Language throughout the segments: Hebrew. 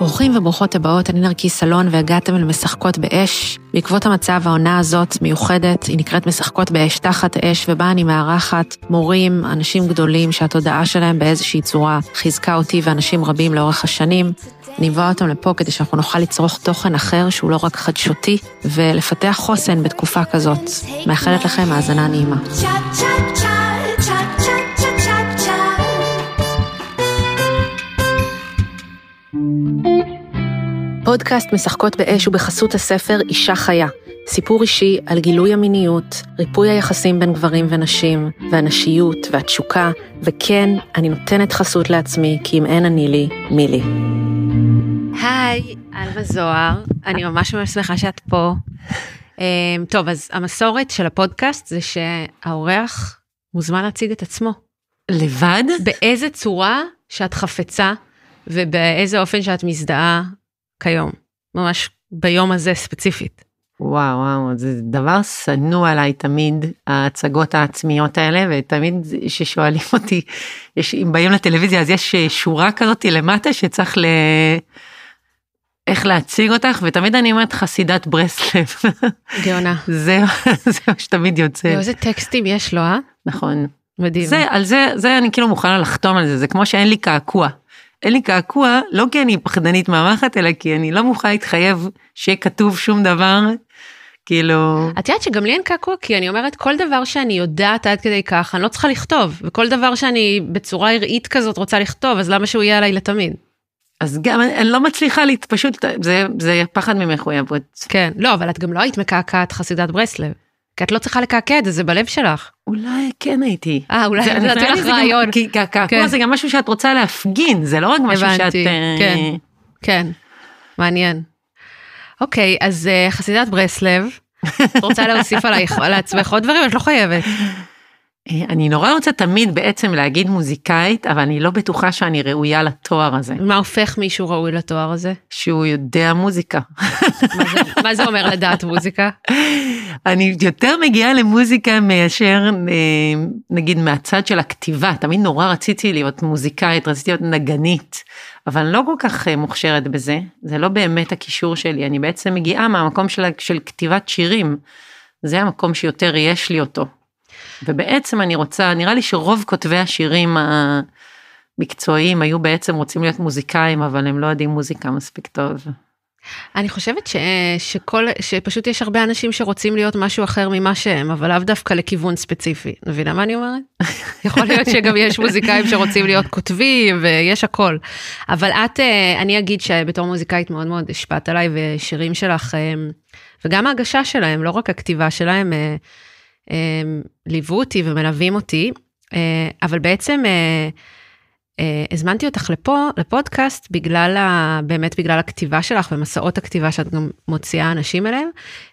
ברוכים וברוכות הבאות, אני נרקיס סלון והגעתם אל משחקות באש. בעקבות המצב העונה הזאת מיוחדת, היא נקראת משחקות באש תחת אש, ובה אני מארחת מורים, אנשים גדולים שהתודעה שלהם באיזושהי צורה חיזקה אותי ואנשים רבים לאורך השנים. אני מבואה אותם לפה כדי שאנחנו נוכל לצרוך תוכן אחר שהוא לא רק חדשותי, ולפתח חוסן בתקופה כזאת. מאחלת לכם האזנה נעימה. פודקאסט משחקות באש ובחסות הספר אישה חיה. סיפור אישי על גילוי המיניות, ריפוי היחסים בין גברים ונשים, והנשיות והתשוקה, וכן, אני נותנת חסות לעצמי, כי אם אין אני לי, מי לי. היי, אלמה זוהר, אני ממש ממש שמחה שאת פה. אמ, טוב, אז המסורת של הפודקאסט זה שהאורח מוזמן להציג את עצמו. לבד? באיזה צורה שאת חפצה ובאיזה אופן שאת מזדהה כיום, ממש ביום הזה ספציפית. וואו, וואו, זה דבר שנוא עליי תמיד, ההצגות העצמיות האלה, ותמיד כששואלים אותי, יש, אם באים לטלוויזיה אז יש שורה כזאת למטה שצריך ל... איך להציג אותך, ותמיד אני אומרת חסידת ברסלב. גאונה. זה, זה מה שתמיד יוצא. איזה טקסטים יש לו, אה? נכון. מדהים. זה, על זה, זה אני כאילו מוכנה לחתום על זה, זה כמו שאין לי קעקוע. אין לי קעקוע, לא כי אני פחדנית מהמחט, אלא כי אני לא מוכנה להתחייב שיהיה כתוב שום דבר, כאילו... את יודעת שגם לי אין קעקוע, כי אני אומרת, כל דבר שאני יודעת עד כדי כך, אני לא צריכה לכתוב, וכל דבר שאני בצורה הראית כזאת רוצה לכתוב, אז למה שהוא יהיה עליי לתמיד? אז גם אני לא מצליחה להת... פשוט, זה, זה פחד ממחויבות. כן, לא, אבל את גם לא היית מקעקעת חסידת ברסלב. כי את לא צריכה לקעקע את זה, זה בלב שלך. אולי כן הייתי. אה, אולי נתתי לך רעיון. כי קעקוע כן. זה גם משהו שאת רוצה להפגין, זה לא רק משהו הבנתי, שאת... כן, כן, מעניין. אוקיי, אז uh, חסידת ברסלב, את רוצה להוסיף עלייך, על עצמך עוד דברים? את לא חייבת. אני נורא רוצה תמיד בעצם להגיד מוזיקאית, אבל אני לא בטוחה שאני ראויה לתואר הזה. מה הופך מישהו ראוי לתואר הזה? שהוא יודע מוזיקה. מה זה, מה זה אומר לדעת מוזיקה? אני יותר מגיעה למוזיקה מאשר נגיד מהצד של הכתיבה, תמיד נורא רציתי להיות מוזיקאית, רציתי להיות נגנית, אבל אני לא כל כך מוכשרת בזה, זה לא באמת הכישור שלי, אני בעצם מגיעה מהמקום של, של כתיבת שירים, זה המקום שיותר יש לי אותו. ובעצם אני רוצה, נראה לי שרוב כותבי השירים המקצועיים היו בעצם רוצים להיות מוזיקאים, אבל הם לא יודעים מוזיקה מספיק טוב. אני חושבת ש, שכל, שפשוט יש הרבה אנשים שרוצים להיות משהו אחר ממה שהם, אבל לאו דווקא לכיוון ספציפי. מבינה מה אני אומרת? יכול להיות שגם יש מוזיקאים שרוצים להיות כותבים ויש הכל. אבל את, אני אגיד שבתור מוזיקאית מאוד מאוד השפעת עליי ושירים שלך, וגם ההגשה שלהם, לא רק הכתיבה שלהם, ליוו אותי ומלווים אותי, אבל בעצם הזמנתי אותך לפה, לפודקאסט, בגלל ה, באמת בגלל הכתיבה שלך ומסעות הכתיבה שאת גם מוציאה אנשים אליהם,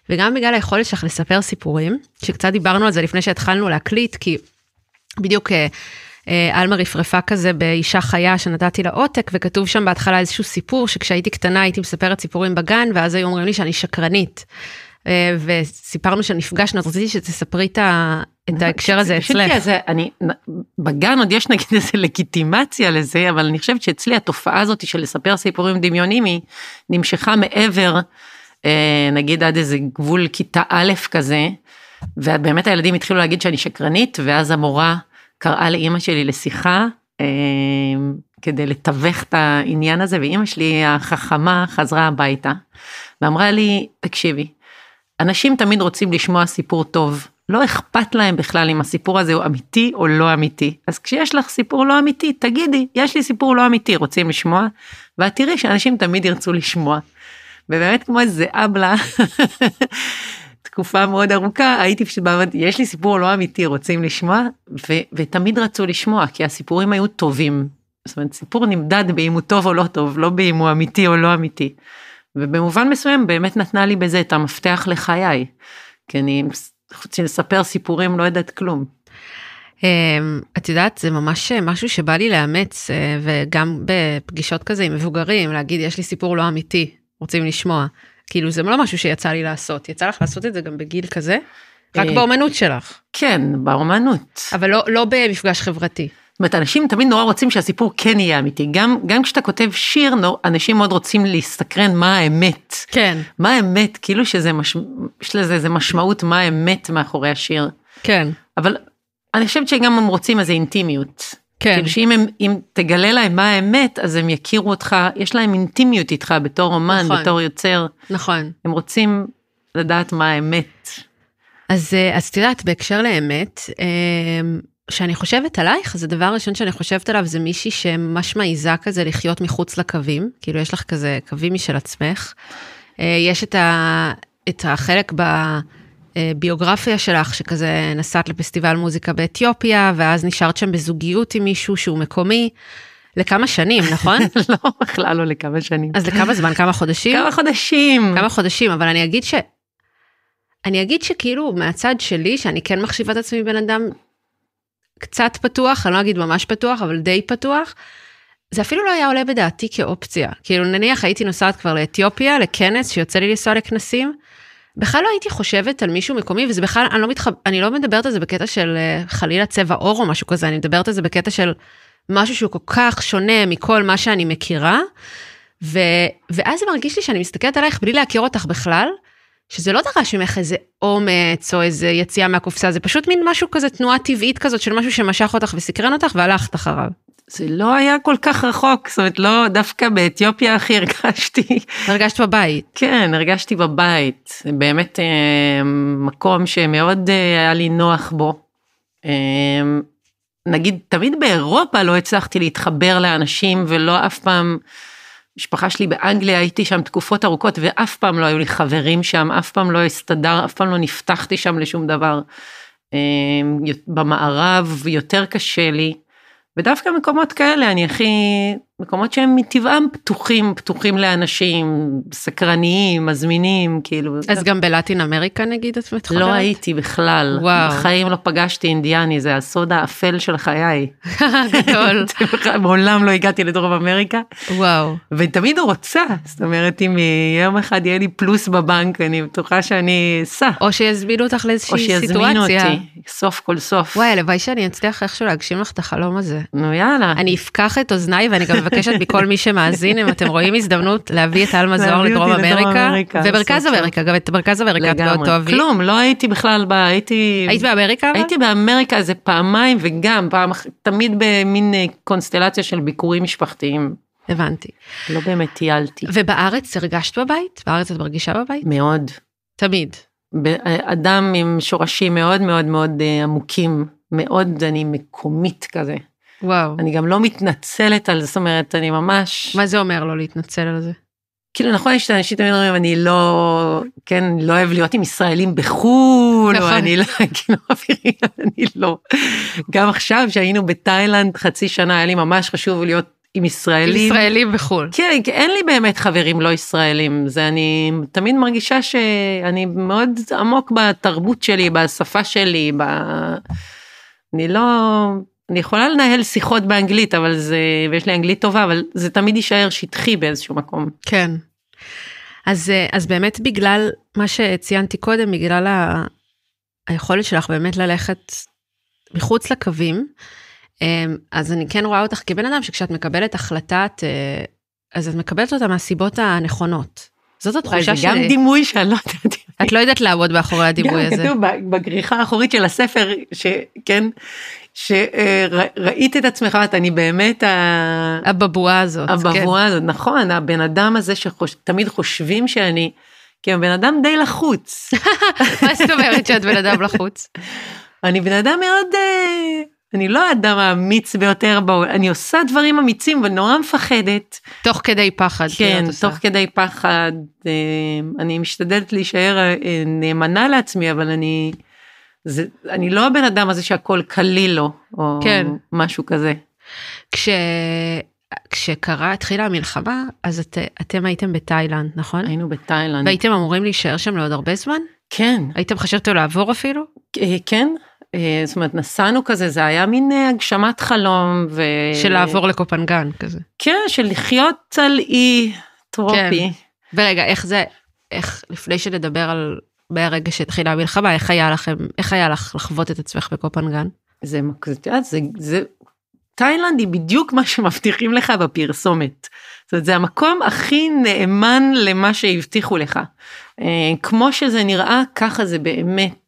וגם בגלל היכולת שלך לספר סיפורים, שקצת דיברנו על זה לפני שהתחלנו להקליט, כי בדיוק עלמה רפרפה כזה באישה חיה שנתתי לה עותק, וכתוב שם בהתחלה איזשהו סיפור, שכשהייתי קטנה הייתי מספרת סיפורים בגן, ואז היו אומרים לי שאני שקרנית. וסיפרנו שנפגשנו, אז רציתי שתספרי את, ה, את ההקשר הזה אצלך. זה, אני, בגן עוד יש נגיד איזה לגיטימציה לזה, אבל אני חושבת שאצלי התופעה הזאת של לספר סיפורים דמיונים היא נמשכה מעבר, נגיד עד איזה גבול כיתה א' כזה, ובאמת הילדים התחילו להגיד שאני שקרנית, ואז המורה קראה לאימא שלי לשיחה. כדי לתווך את העניין הזה, ואימא שלי החכמה חזרה הביתה ואמרה לי, תקשיבי, אנשים תמיד רוצים לשמוע סיפור טוב, לא אכפת להם בכלל אם הסיפור הזה הוא אמיתי או לא אמיתי. אז כשיש לך סיפור לא אמיתי, תגידי, יש לי סיפור לא אמיתי, רוצים לשמוע? ואת תראי שאנשים תמיד ירצו לשמוע. ובאמת כמו איזה אבלה, תקופה מאוד ארוכה, הייתי פשוט באמת, יש לי סיפור לא אמיתי, רוצים לשמוע? ו- ותמיד רצו לשמוע, כי הסיפורים היו טובים. זאת אומרת, סיפור נמדד באם הוא טוב או לא טוב, לא באם הוא אמיתי או לא אמיתי. ובמובן מסוים באמת נתנה לי בזה את המפתח לחיי. כי אני, חוץ מלספר סיפורים, לא יודעת כלום. אמ, את יודעת, זה ממש משהו שבא לי לאמץ, אה, וגם בפגישות כזה עם מבוגרים, להגיד, יש לי סיפור לא אמיתי, רוצים לשמוע. כאילו, זה לא משהו שיצא לי לעשות. יצא לך לעשות את זה גם בגיל כזה? רק אה, באומנות שלך. כן, באומנות. אבל לא, לא במפגש חברתי. זאת אומרת, אנשים תמיד נורא רוצים שהסיפור כן יהיה אמיתי. גם, גם כשאתה כותב שיר, נור, אנשים מאוד רוצים להסתקרן מה האמת. כן. מה האמת, כאילו שזה, מש... יש לזה איזה משמעות מה האמת מאחורי השיר. כן. אבל אני חושבת שגם הם רוצים איזה אינטימיות. כן. כאילו שאם הם, אם תגלה להם מה האמת, אז הם יכירו אותך, יש להם אינטימיות איתך בתור אומן, נכון. בתור יוצר. נכון. הם רוצים לדעת מה האמת. אז, אה, אז את יודעת, בהקשר לאמת, אה, שאני חושבת עלייך, אז הדבר הראשון שאני חושבת עליו זה מישהי שממש מעיזה כזה לחיות מחוץ לקווים, כאילו יש לך כזה קווים משל עצמך. אה, יש את, ה, את החלק בביוגרפיה שלך, שכזה נסעת לפסטיבל מוזיקה באתיופיה, ואז נשארת שם בזוגיות עם מישהו שהוא מקומי, לכמה שנים, נכון? לא, בכלל לא לכמה שנים. אז לכמה זמן? כמה חודשים? כמה חודשים. כמה חודשים, אבל אני אגיד ש... אני אגיד שכאילו מהצד שלי, שאני כן מחשיבה את עצמי בן אדם קצת פתוח, אני לא אגיד ממש פתוח, אבל די פתוח, זה אפילו לא היה עולה בדעתי כאופציה. כאילו נניח הייתי נוסעת כבר לאתיופיה, לכנס, שיוצא לי לנסוע לכנסים, בכלל לא הייתי חושבת על מישהו מקומי, וזה בכלל, אני לא, מתחב, אני לא מדברת על זה בקטע של אה, חלילה צבע עור או משהו כזה, אני מדברת על זה בקטע של משהו שהוא כל כך שונה מכל מה שאני מכירה, ו, ואז זה מרגיש לי שאני מסתכלת עלייך בלי להכיר אותך בכלל, שזה לא דרש ממך איזה אומץ או איזה יציאה מהקופסה, זה פשוט מין משהו כזה, תנועה טבעית כזאת של משהו שמשך אותך וסקרן אותך והלכת אחריו. זה לא היה כל כך רחוק, זאת אומרת, לא, דווקא באתיופיה הכי הרגשתי. הרגשת בבית. כן, הרגשתי בבית. זה באמת אה, מקום שמאוד אה, היה לי נוח בו. אה, נגיד, תמיד באירופה לא הצלחתי להתחבר לאנשים ולא אף פעם, משפחה שלי באנגליה, הייתי שם תקופות ארוכות ואף פעם לא היו לי חברים שם, אף פעם לא הסתדר, אף פעם לא נפתחתי שם לשום דבר. אה, במערב יותר קשה לי. ודווקא מקומות כאלה, אני הכי, מקומות שהם מטבעם פתוחים, פתוחים לאנשים, סקרניים, מזמינים, כאילו. אז גם בלטין אמריקה נגיד את מתחברת? לא הייתי בכלל, וואו. בחיים לא פגשתי אינדיאני, זה הסוד האפל של חיי. גדול. מעולם לא הגעתי לדרום אמריקה, וואו. ותמיד רוצה, זאת אומרת, אם יום אחד יהיה לי פלוס בבנק, אני בטוחה שאני אסע, או שיזמינו אותך או לאיזושהי שיזמינו סיטואציה. אותי, סוף כל סוף. וואי, הלוואי שאני אצליח איכשהו להגשים לך את החלום הזה. נו יאללה. אני אפקח את אוזניי ואני גם מבקשת מכל מי שמאזין, אם אתם רואים הזדמנות להביא את אלמה זוהר לדרום אמריקה, ומרכז. אמריקה, גם את מרכז אמריקה את מאוד לגמרי. תאהבי. כלום, לא הייתי בכלל ב... הייתי... היית באמריקה? הייתי באמריקה איזה פעמיים וגם פעם תמיד במין אה, קונסטלציה של ביקורים משפחתיים. הבנתי. לא באמת טיילתי. ובארץ הרגשת בבית? בארץ את מרגישה בבית? מאוד. תמיד. אה, אדם עם שורשים מאוד מאוד מאוד אה, עמוקים. מאוד אני מקומית כזה. וואו. אני גם לא מתנצלת על זה, זאת אומרת, אני ממש... מה זה אומר לא להתנצל על זה? כאילו נכון יש את האנשים תמיד אומרים אני לא כן לא אוהב להיות עם ישראלים בחו"ל או נכון. אני לא כאילו אני לא. גם עכשיו שהיינו בתאילנד חצי שנה היה לי ממש חשוב להיות עם ישראלים. ישראלים בחו"ל. כן אין לי באמת חברים לא ישראלים זה אני תמיד מרגישה שאני מאוד עמוק בתרבות שלי בשפה שלי ב... אני לא אני יכולה לנהל שיחות באנגלית אבל זה ויש לי אנגלית טובה אבל זה תמיד יישאר שטחי באיזשהו מקום. כן. אז, אה, אז באמת בגלל מה שציינתי קודם, בגלל ה... היכולת שלך באמת ללכת מחוץ לקווים, אה, אז אני כן רואה אותך כבן אדם שכשאת מקבלת החלטה, את, אה, אז את מקבלת אותה מהסיבות הנכונות. זאת התחושה זה שלי. גם דימוי שאני לא יודעת. את לא יודעת לעבוד מאחורי הדימוי גם הזה. כתוב ב- בכריכה האחורית של הספר, שכן, שראית את עצמך, את אני באמת ה- הבבואה הזאת. כן. הבבואה הזאת, נכון, הבן אדם הזה שתמיד חושבים שאני, כי הבן אדם די לחוץ. מה זאת אומרת שאת בן אדם לחוץ? אני בן אדם מאוד, אה, אני לא האדם האמיץ ביותר בעולם, אני עושה דברים אמיצים ונורא מפחדת. תוך כדי פחד. כאילו כן. תוך כדי פחד, אה, אני משתדלת להישאר אה, נאמנה לעצמי, אבל אני, זה, אני לא הבן אדם הזה שהכל קליל לו, או כן. משהו כזה. כש... כשקרה, התחילה המלחמה, אז את, אתם הייתם בתאילנד, נכון? היינו בתאילנד. והייתם אמורים להישאר שם לעוד הרבה זמן? כן, הייתם חשבתם לעבור אפילו? אה, כן, אה, זאת אומרת נסענו כזה, זה היה מין אה, הגשמת חלום. ו... של לעבור לקופנגן כזה. כן, של לחיות על אי טרופי. כן. ורגע, איך זה, איך, לפני שנדבר על מהרגע שהתחילה המלחמה, איך היה לכם, איך היה לך לחוות את עצמך בקופנגן? זה, את יודעת, זה, זה תאילנד היא בדיוק מה שמבטיחים לך בפרסומת. זאת אומרת, זה המקום הכי נאמן למה שהבטיחו לך. אה, כמו שזה נראה, ככה זה באמת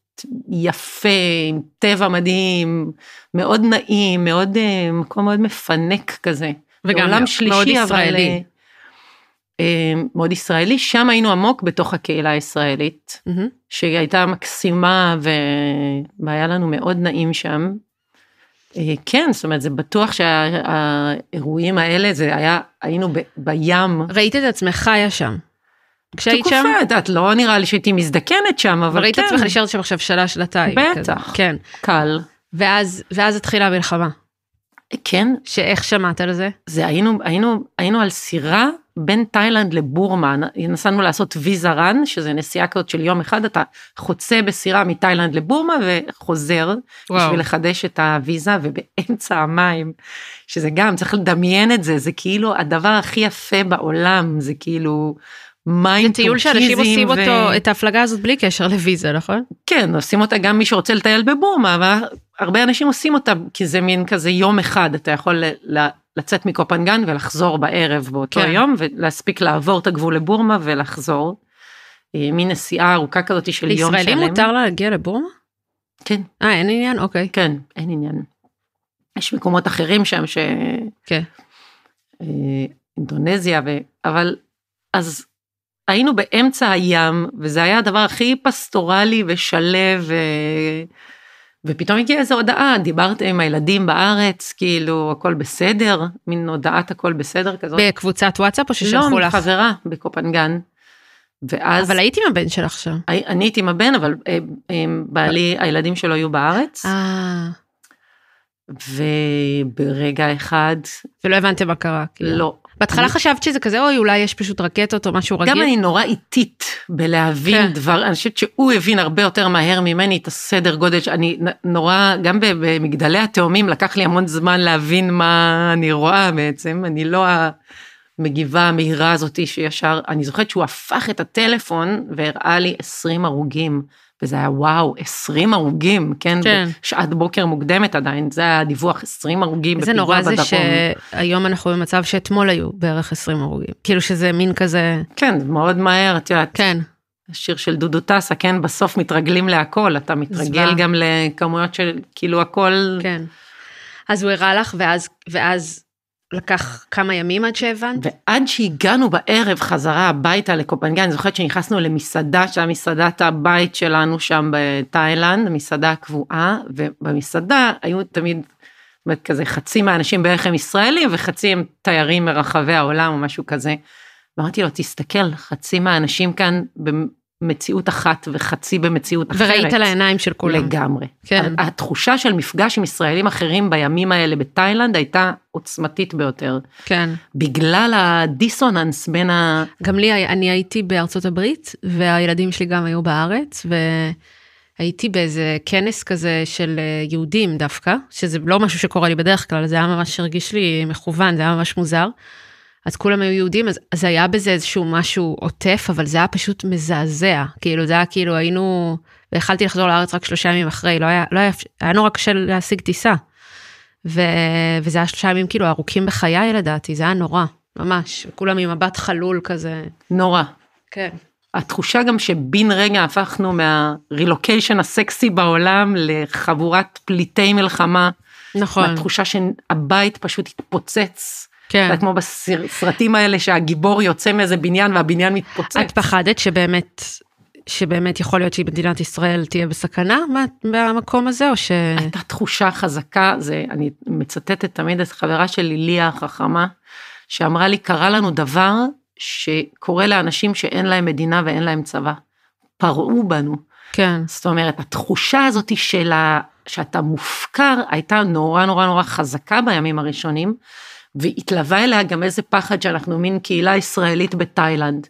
יפה, עם טבע מדהים, מאוד נעים, מאוד, אה, מקום מאוד מפנק כזה. וגם בעולם מאוד ישראלי. אה, מאוד ישראלי, שם היינו עמוק בתוך הקהילה הישראלית, מהמם. שהיא הייתה מקסימה. והיה לנו מאוד נעים שם. אה, כן, זאת אומרת, זה בטוח שהאירועים האלה, זה היה, היינו ב, בים. ראית את עצמך חיה שם. כשהיית שם? תקופה, את יודעת, לא נראה לי שהייתי מזדקנת שם, אבל וראית כן, את עצמך נשארת שם עכשיו שנה, שנתיים. כזה. בטח. כן. קל. ואז, ואז התחילה המלחמה. כן, שאיך שמעת על זה? זה היינו, היינו, היינו על סירה בין תאילנד לבורמה, נסענו לעשות ויזה רן, שזה נסיעה כזאת של יום אחד, אתה חוצה בסירה מתאילנד לבורמה וחוזר, וואו. בשביל לחדש את הוויזה, ובאמצע המים, שזה גם, צריך לדמיין את זה, זה כאילו הדבר הכי יפה בעולם, זה כאילו מים זה טיול שאנשים עושים ו- אותו, את ההפלגה הזאת בלי קשר לוויזה, נכון? כן, עושים אותה גם מי שרוצה לטייל בבורמה, אבל הרבה אנשים עושים אותה כי זה מין כזה יום אחד, אתה יכול לצאת מקופנגן ולחזור בערב באותו כן. יום, ולהספיק לעבור את הגבול לבורמה ולחזור. אה, מין נסיעה ארוכה כזאת של יום שלם. לישראלים מותר להגיע לבורמה? כן, אה, אין עניין? אוקיי. כן, אין עניין. יש מקומות אחרים שם ש... כן. אה, אינדונזיה, ו... אבל אז היינו באמצע הים, וזה היה הדבר הכי פסטורלי ושלב, ו... ופתאום הגיעה איזו הודעה, דיברת עם הילדים בארץ, כאילו הכל בסדר, מין הודעת הכל בסדר כזאת. בקבוצת וואטסאפ או לא, ששלחו לך? חברה בקופנגן. ואז אבל היית עם הבן שלך שם. אני הייתי עם הבן, אבל אה, אה, בעלי, הילדים שלו היו בארץ, אה, וברגע אחד, ולא הבנתם מה קרה. כאילו. לא. בהתחלה אני- חשבת שזה כזה, אוי, אולי יש פשוט רקטות או משהו רגיל. גם אני נורא איטית בלהבין כן. דבר, אני חושבת שהוא הבין הרבה יותר מהר ממני את הסדר גודל, שאני נורא, גם במגדלי התאומים לקח לי המון זמן להבין מה אני רואה בעצם, אני לא המגיבה המהירה הזאתי שישר, אני זוכרת שהוא הפך את הטלפון והראה לי 20 הרוגים, וזה היה וואו, 20 הרוגים, כן? כן. בשעת בוקר מוקדמת עדיין, זה היה דיווח 20 הרוגים איזה בפיגוע נורא בדרום. זה שהיום אנחנו במצב שאתמול היו בערך 20 הרוגים. כאילו שזה מין כזה, כן, מאוד מהר, את יודעת, כן, השיר של דודו טסה, כן, בסוף מתרגלים להכל, אתה מתרגל זוועה. גם לכמויות של כאילו הכל, כן. אז הוא הראה לך, ואז, ואז לקח כמה ימים עד שהבנת? ועד שהגענו בערב חזרה הביתה לקופנגן, אני זוכרת שנכנסנו למסעדה, שהייתה מסעדת הבית שלנו שם בתאילנד, מסעדה קבועה, ובמסעדה היו תמיד, אומרת, כזה חצי מהאנשים בערך הם ישראלים וחצי הם תיירים מרחבי העולם או משהו כזה. ואמרתי לו, תסתכל, חצי מהאנשים כאן במציאות אחת וחצי במציאות אחרת. וראית על העיניים של כולם. לגמרי. כן. התחושה של מפגש עם ישראלים אחרים בימים האלה בתאילנד הייתה עוצמתית ביותר. כן. בגלל הדיסוננס בין ה... גם לי, אני הייתי בארצות הברית, והילדים שלי גם היו בארץ, והייתי באיזה כנס כזה של אה, יהודים דווקא, שזה לא משהו שקורה לי בדרך כלל, זה היה ממש הרגיש לי מכוון, זה היה ממש מוזר. אז כולם היו יהודים, אז, אז היה בזה איזשהו משהו עוטף, אבל זה היה פשוט מזעזע. כאילו, זה היה כאילו, היינו, ויכלתי לחזור לארץ רק שלושה ימים אחרי, לא היה, לא היה, היה נורא קשה להשיג טיסה. ו, וזה היה שלושה ימים כאילו ארוכים בחיי לדעתי, זה היה נורא, ממש, כולם עם מבט חלול כזה. נורא. כן. התחושה גם שבן רגע הפכנו מהרילוקיישן הסקסי בעולם לחבורת פליטי מלחמה. נכון, התחושה שהבית פשוט התפוצץ. כן. כמו בסרטים האלה שהגיבור יוצא מאיזה בניין והבניין מתפוצץ. את פחדת שבאמת, שבאמת יכול להיות שמדינת ישראל תהיה בסכנה מה- מהמקום הזה, או ש... הייתה תחושה חזקה, זה, אני מצטטת תמיד את חברה שלי, ליה החכמה, שאמרה לי, קרה לנו דבר שקורה לאנשים שאין להם מדינה ואין להם צבא. פרעו בנו. כן, זאת אומרת, התחושה הזאת של ה... שאתה מופקר הייתה נורא נורא נורא חזקה בימים הראשונים, והתלווה אליה גם איזה פחד שאנחנו מין קהילה ישראלית בתאילנד.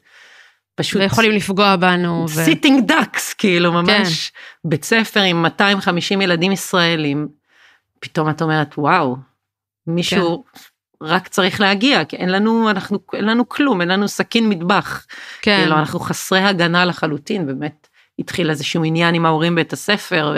פשוט ויכולים לפגוע בנו. sitting ducks, כאילו ממש בית ספר עם 250 ילדים ישראלים, פתאום את אומרת וואו, מישהו רק צריך להגיע, כי אין לנו, אנחנו, אין לנו כלום, אין לנו סכין מטבח, כן, כאילו אנחנו חסרי הגנה לחלוטין, באמת התחיל איזשהו עניין עם ההורים בית הספר,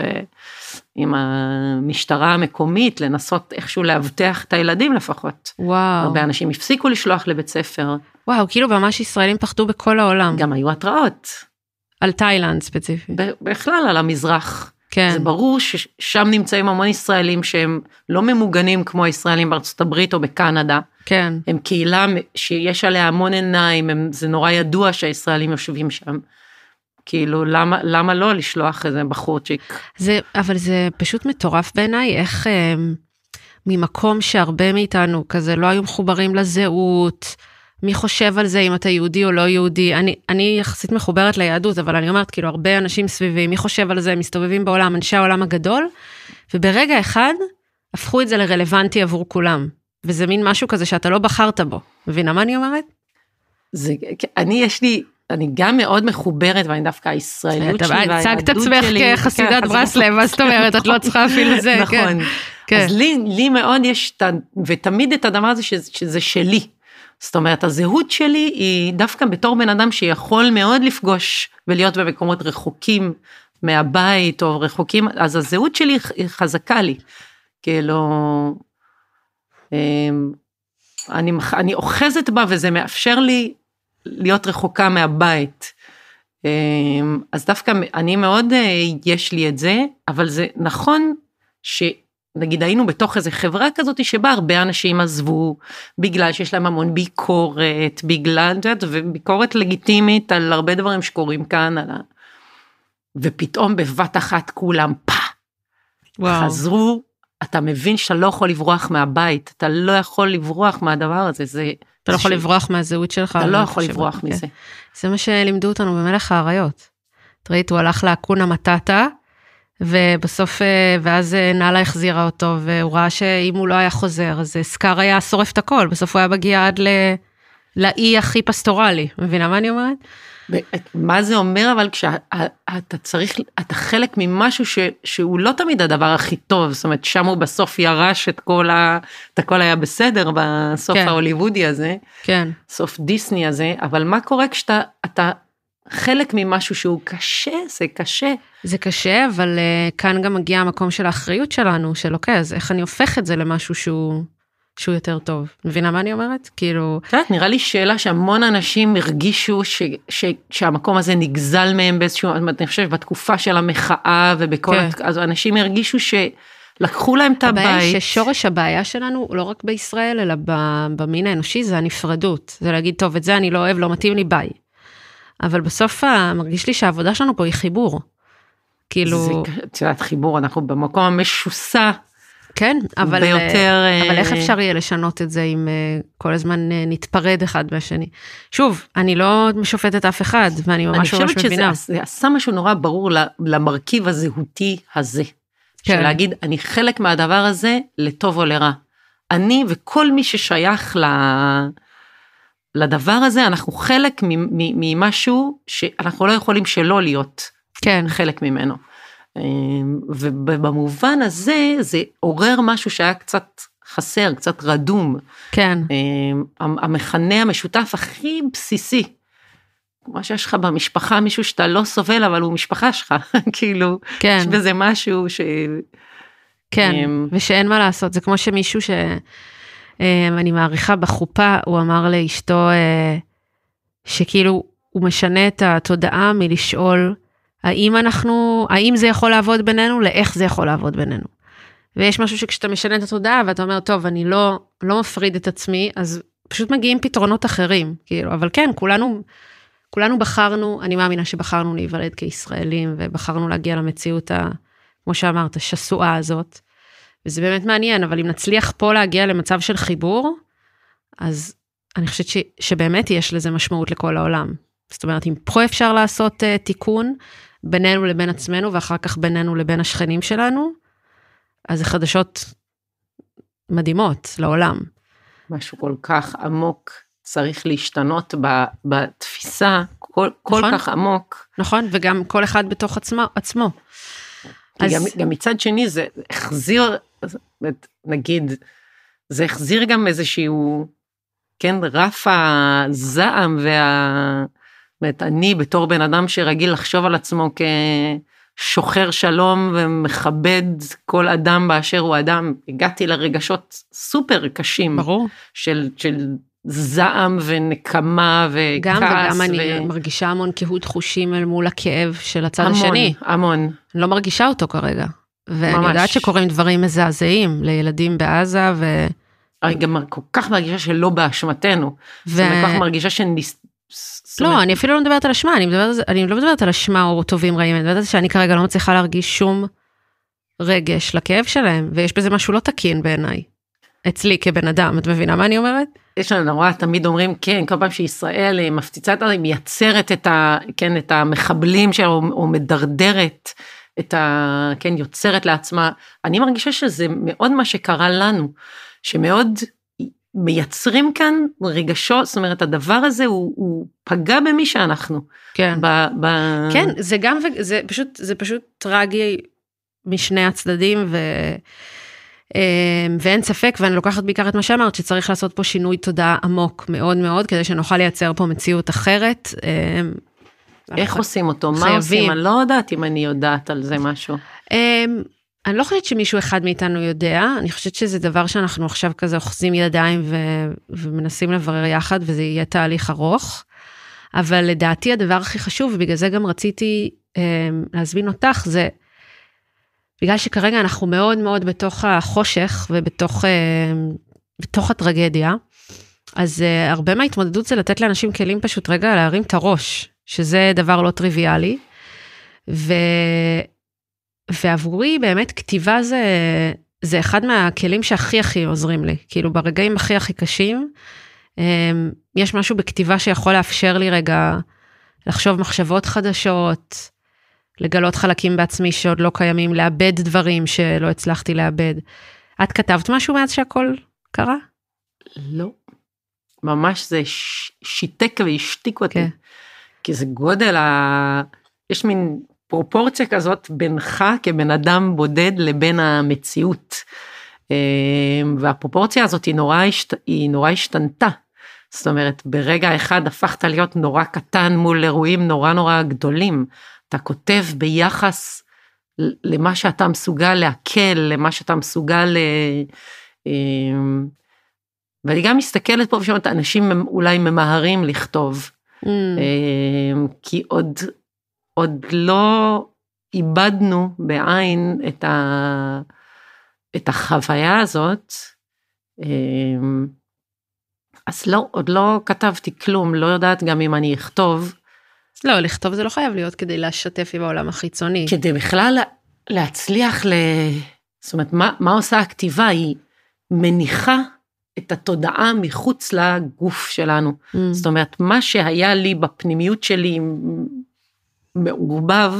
ועם המשטרה המקומית, לנסות איכשהו לאבטח את הילדים לפחות. וואו. הרבה אנשים הפסיקו לשלוח לבית ספר. וואו, כאילו ממש ישראלים פחדו בכל העולם. גם היו התראות. על תאילנד ספציפית. בכלל על המזרח. כן. זה ברור ששם נמצאים המון ישראלים שהם לא ממוגנים כמו הישראלים בארצות הברית או בקנדה. כן. הם קהילה שיש עליה המון עיניים, הם, זה נורא ידוע שהישראלים יושבים שם. כאילו, למה, למה לא לשלוח איזה בחורצ'יק? זה, אבל זה פשוט מטורף בעיניי, איך אה, ממקום שהרבה מאיתנו כזה לא היו מחוברים לזהות, מי חושב על זה אם אתה יהודי או לא יהודי, אני, אני יחסית מחוברת ליהדות, אבל אני אומרת, כאילו, הרבה אנשים סביבי, מי חושב על זה, מסתובבים בעולם, אנשי העולם הגדול, וברגע אחד, הפכו את זה לרלוונטי עבור כולם. וזה מין משהו כזה שאתה לא בחרת בו. מבינה מה אני אומרת? זה, אני יש לי, אני גם מאוד מחוברת, ואני דווקא הישראליות שלי והיהדות שלי. הצגת עצמך כחסידת כן, ברסלב, מה זאת אומרת, את לא צריכה אפילו זה, נכון. כן. כן. אז לי, מאוד יש, ותמיד את הדבר הזה שזה, שזה שלי. זאת אומרת, הזהות שלי היא דווקא בתור בן אדם שיכול מאוד לפגוש ולהיות במקומות רחוקים מהבית או רחוקים, אז הזהות שלי היא חזקה לי. כאילו, אמ, אני, אני אוחזת בה וזה מאפשר לי להיות רחוקה מהבית. אמ, אז דווקא אני מאוד, אה, יש לי את זה, אבל זה נכון שנגיד היינו בתוך איזה חברה כזאת שבה הרבה אנשים עזבו בגלל שיש להם המון ביקורת, בגלל, את יודעת, וביקורת לגיטימית על הרבה דברים שקורים כאן, על ה... ופתאום בבת אחת כולם פה, וואו. חזרו אתה מבין שאתה לא יכול לברוח מהבית, אתה לא יכול לברוח מהדבר הזה, זה... אתה לא יכול לברוח מהזהות שלך. אתה לא יכול לברוח כן. מזה. זה מה שלימדו אותנו במלך האריות. את ראית, הוא הלך לאקונה מטאטה, ובסוף, אה, ואז אה, נאלה החזירה אותו, והוא ראה שאם הוא לא היה חוזר, אז סקאר היה שורף את הכל, בסוף הוא היה מגיע עד לאי הכי פסטורלי, מבינה מה אני אומרת? מה זה אומר אבל כשאתה צריך, אתה חלק ממשהו ש, שהוא לא תמיד הדבר הכי טוב, זאת אומרת שם הוא בסוף ירש את כל ה... את הכל היה בסדר בסוף כן. ההוליוודי הזה, כן. סוף דיסני הזה, אבל מה קורה כשאתה אתה חלק ממשהו שהוא קשה, זה קשה. זה קשה, אבל uh, כאן גם מגיע המקום של האחריות שלנו, של אוקיי, אז איך אני הופך את זה למשהו שהוא... שהוא יותר טוב. מבינה מה אני אומרת? כאילו... את יודעת, נראה לי שאלה שהמון אנשים הרגישו ש, ש, שהמקום הזה נגזל מהם באיזשהו, אני חושב בתקופה של המחאה ובכל, כן. אז אנשים הרגישו שלקחו להם את הבית. הבעיה היא ששורש הבעיה שלנו הוא לא רק בישראל, אלא במין האנושי, זה הנפרדות. זה להגיד, טוב, את זה אני לא אוהב, לא מתאים לי, ביי. אבל בסוף מרגיש לי שהעבודה שלנו פה היא חיבור. כאילו... את יודעת, חיבור, אנחנו במקום המשוסע. כן, אבל, ביותר... אבל איך אה, אפשר יהיה לשנות את זה אם אה, כל הזמן אה, נתפרד אחד מהשני? שוב, אני לא משופטת אף אחד, ואני ממש ממש מבינה. אני חושבת שזה עשה משהו נורא ברור למרכיב הזהותי הזה. כן. של להגיד, אני חלק מהדבר הזה לטוב או לרע. אני וכל מי ששייך ל... לדבר הזה, אנחנו חלק ממשהו שאנחנו לא יכולים שלא להיות כן. חלק ממנו. אמ, ובמובן הזה זה עורר משהו שהיה קצת חסר, קצת רדום. כן. אמ, המכנה המשותף הכי בסיסי. כמו שיש לך במשפחה מישהו שאתה לא סובל אבל הוא משפחה שלך, כאילו, כן. יש בזה משהו ש... כן, אמ, ושאין מה לעשות, זה כמו שמישהו שאני מעריכה בחופה, הוא אמר לאשתו אה, שכאילו הוא משנה את התודעה מלשאול האם אנחנו, האם זה יכול לעבוד בינינו, לאיך זה יכול לעבוד בינינו. ויש משהו שכשאתה משנה את התודעה ואתה אומר, טוב, אני לא, לא מפריד את עצמי, אז פשוט מגיעים פתרונות אחרים, כאילו, אבל כן, כולנו, כולנו בחרנו, אני מאמינה שבחרנו להיוולד כישראלים, ובחרנו להגיע למציאות, ה, כמו שאמרת, השסועה הזאת. וזה באמת מעניין, אבל אם נצליח פה להגיע למצב של חיבור, אז אני חושבת ש, שבאמת יש לזה משמעות לכל העולם. זאת אומרת, אם פה אפשר לעשות uh, תיקון, בינינו לבין עצמנו ואחר כך בינינו לבין השכנים שלנו, אז זה חדשות מדהימות לעולם. משהו כל כך עמוק צריך להשתנות בתפיסה, כל, כל נכון, כך עמוק. נכון, וגם כל אחד בתוך עצמו. עצמו. אז... גם, גם מצד שני זה החזיר, נגיד, זה החזיר גם איזשהו, כן, רף הזעם וה... אומרת, אני בתור בן אדם שרגיל לחשוב על עצמו כשוחר שלום ומכבד כל אדם באשר הוא אדם, הגעתי לרגשות סופר קשים. ברור. של, של זעם ונקמה וכעס. גם וגם ו... אני מרגישה המון קהות חושים אל מול הכאב של הצד המון, השני. המון. אני לא מרגישה אותו כרגע. ואני ממש. יודעת שקורים דברים מזעזעים לילדים בעזה, ו... אני גם כל כך מרגישה שלא באשמתנו. ו... אני כל כך מרגישה שנס... לא, אני אפילו לא מדברת על אשמה, אני, מדברת, אני לא מדברת על אשמה או טובים רעים, אני מדברת על זה שאני כרגע לא מצליחה להרגיש שום רגש לכאב שלהם, ויש בזה משהו לא תקין בעיניי. אצלי כבן אדם, את מבינה מה אני אומרת? יש לנו נורא תמיד אומרים כן כל פעם שישראל אה, מפציצה את ה... היא מייצרת את ה... כן את המחבלים שלה או, או מדרדרת את ה... כן יוצרת לעצמה אני מרגישה שזה מאוד מה שקרה לנו שמאוד מייצרים כאן רגשות זאת אומרת הדבר הזה הוא, הוא פגע במי שאנחנו. כן. ב, ב... כן, זה גם, זה פשוט, זה פשוט טרגי משני הצדדים, ו... אמ, ואין ספק, ואני לוקחת בעיקר את מה שאמרת, שצריך לעשות פה שינוי תודעה עמוק מאוד מאוד, כדי שנוכל לייצר פה מציאות אחרת. אמ, איך עושים אותו? מה חייבים. עושים? אני לא יודעת אם אני יודעת על זה משהו. אני לא חושבת שמישהו אחד מאיתנו יודע, אני חושבת שזה דבר שאנחנו עכשיו כזה אוחזים ידיים ו- ומנסים לברר יחד, וזה יהיה תהליך ארוך. אבל לדעתי הדבר הכי חשוב, ובגלל זה גם רציתי אמ, להזמין אותך, זה בגלל שכרגע אנחנו מאוד מאוד בתוך החושך ובתוך אמ, בתוך הטרגדיה, אז uh, הרבה מההתמודדות זה לתת לאנשים כלים פשוט רגע להרים את הראש, שזה דבר לא טריוויאלי. ו... ועבורי באמת כתיבה זה, זה אחד מהכלים שהכי הכי עוזרים לי, כאילו ברגעים הכי הכי קשים, um, יש משהו בכתיבה שיכול לאפשר לי רגע לחשוב מחשבות חדשות, לגלות חלקים בעצמי שעוד לא קיימים, לאבד דברים שלא הצלחתי לאבד. את כתבת משהו מאז שהכל קרה? לא. ממש זה ש- שיתק והשתיק אותי. כן. כי זה גודל ה... יש מין פרופורציה כזאת בינך כבן אדם בודד לבין המציאות. אה, והפרופורציה הזאת היא נורא, השת... היא נורא השתנתה. זאת אומרת, ברגע אחד הפכת להיות נורא קטן מול אירועים נורא נורא גדולים. אתה כותב ביחס למה שאתה מסוגל לעכל, למה שאתה מסוגל... ל... אה, ואני גם מסתכלת פה ושומעת, אנשים אולי ממהרים לכתוב, Mm, אה, כי עוד, עוד לא איבדנו בעין את, ה, את החוויה הזאת. אה, אז לא, עוד לא כתבתי כלום, לא יודעת גם אם אני אכתוב, לא, לכתוב זה לא חייב להיות כדי לשתף עם העולם החיצוני. כדי בכלל להצליח ל... זאת אומרת, מה, מה עושה הכתיבה? היא מניחה את התודעה מחוץ לגוף שלנו. Mm, זאת אומרת, מה שהיה לי בפנימיות שלי מעורבב,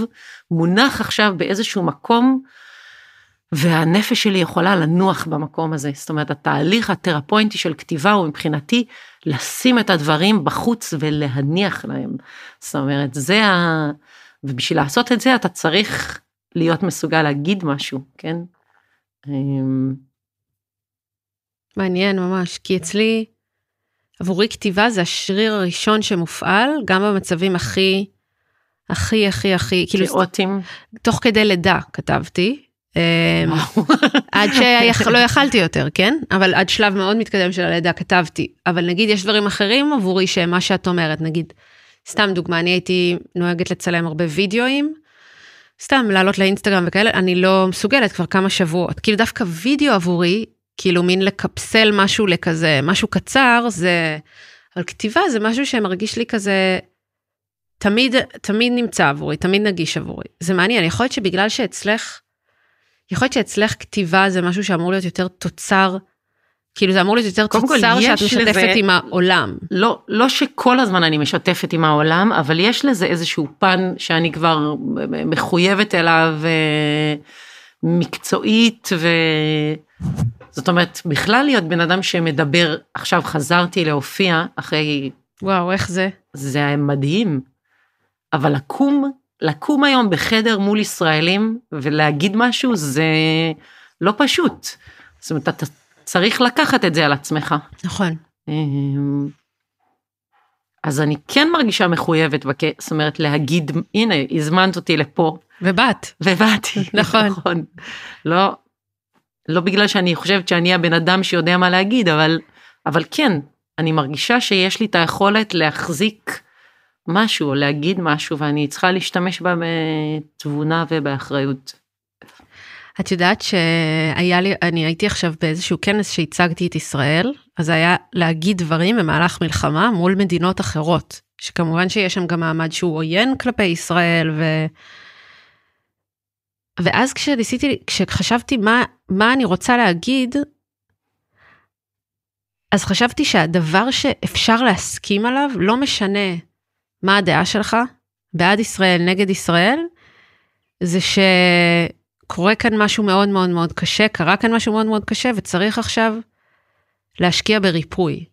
מונח עכשיו באיזשהו מקום, והנפש שלי יכולה לנוח במקום הזה. זאת אומרת, התהליך התרפוינטי של כתיבה הוא מבחינתי לשים את הדברים בחוץ ולהניח להם. זאת אומרת, זה ה... ובשביל לעשות את זה אתה צריך להיות מסוגל להגיד משהו, כן? אמ, מעניין ממש, כי אצלי, עבורי כתיבה זה השריר הראשון שמופעל, גם במצבים הכי, הכי, הכי, הכי, כאילו, כאוטים. תוך כדי לידה כתבתי. אמ, עד שלא יכלתי יותר, כן? אבל עד שלב מאוד מתקדם של הלידה כתבתי. אבל נגיד יש דברים אחרים עבורי שהם מה שאת אומרת, נגיד, סתם דוגמה, אני הייתי נוהגת לצלם הרבה וידאוים, סתם לעלות לאינסטגרם וכאלה, אני לא מסוגלת כבר כמה שבועות. כאילו דווקא וידאו עבורי, כאילו מין לקפסל משהו לכזה, משהו קצר, זה... אבל כתיבה זה משהו שמרגיש לי כזה... תמיד, תמיד נמצא עבורי, תמיד נגיש עבורי. זה מעניין, יכול להיות שבגלל שאצלך, יכול להיות שאצלך כתיבה זה משהו שאמור להיות יותר תוצר, כאילו זה אמור להיות יותר תוצר שאת משתפת לזה- עם העולם. לא, לא שכל הזמן אני משתפת עם העולם, אבל יש לזה איזשהו פן שאני כבר מחויבת אליו אה, מקצועית, ו... זאת אומרת, בכלל להיות בן אדם שמדבר, עכשיו חזרתי להופיע אחרי, וואו, איך זה? זה מדהים, אבל לקום, לקום היום בחדר מול ישראלים ולהגיד משהו זה לא פשוט. זאת אומרת, אתה צריך לקחת את זה על עצמך. נכון. אמ, אז אני כן מרגישה מחויבת, בק... זאת אומרת להגיד, הנה, הזמנת אותי לפה. ובאת. ובאתי. נכון. נכון. לא, לא בגלל שאני חושבת שאני הבן אדם שיודע מה להגיד, אבל, אבל כן, אני מרגישה שיש לי את היכולת להחזיק משהו, או להגיד משהו, ואני צריכה להשתמש בה בתבונה ובאחריות. את יודעת שהיה לי, אני הייתי עכשיו באיזשהו כנס שהצגתי את ישראל, אז היה להגיד דברים במהלך מלחמה מול מדינות אחרות, שכמובן שיש שם גם מעמד שהוא עוין כלפי ישראל, ו... ואז כשניסיתי, כשחשבתי מה, מה אני רוצה להגיד, אז חשבתי שהדבר שאפשר להסכים עליו, לא משנה מה הדעה שלך, בעד ישראל, נגד ישראל, זה שקורה כאן משהו מאוד מאוד מאוד קשה, קרה כאן משהו מאוד מאוד קשה, וצריך עכשיו להשקיע בריפוי.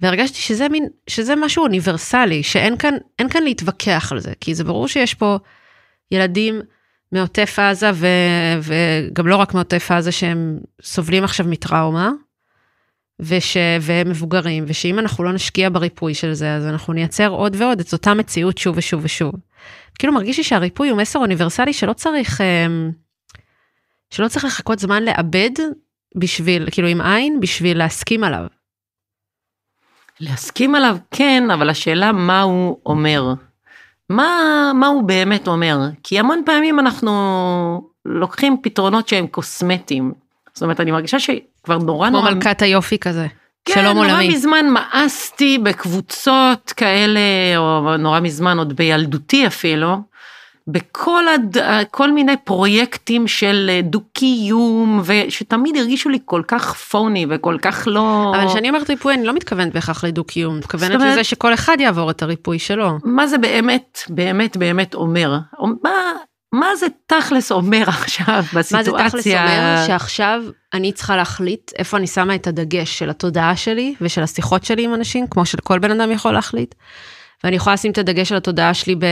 והרגשתי שזה מין, שזה משהו אוניברסלי, שאין כאן, כאן להתווכח על זה, כי זה ברור שיש פה ילדים מעוטף עזה, ו, וגם לא רק מעוטף עזה, שהם סובלים עכשיו מטראומה, וש, והם מבוגרים, ושאם אנחנו לא נשקיע בריפוי של זה, אז אנחנו נייצר עוד ועוד את אותה מציאות שוב ושוב ושוב. כאילו מרגיש לי שהריפוי הוא מסר אוניברסלי שלא צריך, אמ, שלא צריך לחכות זמן לאבד בשביל, כאילו עם עין, בשביל להסכים עליו. להסכים עליו כן, אבל השאלה מה הוא אומר. מה, מה הוא באמת אומר? כי המון פעמים אנחנו לוקחים פתרונות שהם קוסמטיים. זאת אומרת, אני מרגישה שכבר נורא נורא... כמו מלכת היופי כזה. כן, שלום נורא עולמי. מזמן מאסתי בקבוצות כאלה, או נורא מזמן, עוד בילדותי אפילו, בכל הד... כל מיני פרויקטים של דו-קיום, ושתמיד הרגישו לי כל כך פוני וכל כך לא... אבל כשאני אומרת ריפוי, אני לא מתכוונת בהכרח לדו-קיום, מתכוונת אומרת- לזה שכל אחד יעבור את הריפוי שלו. מה זה באמת, באמת, באמת אומר? מה, מה זה תכלס אומר עכשיו בסיטואציה? מה זה תכלס אומר? שעכשיו אני צריכה להחליט איפה אני שמה את הדגש של התודעה שלי ושל השיחות שלי עם אנשים, כמו שכל בן אדם יכול להחליט. ואני יכולה לשים את הדגש של התודעה שלי ב...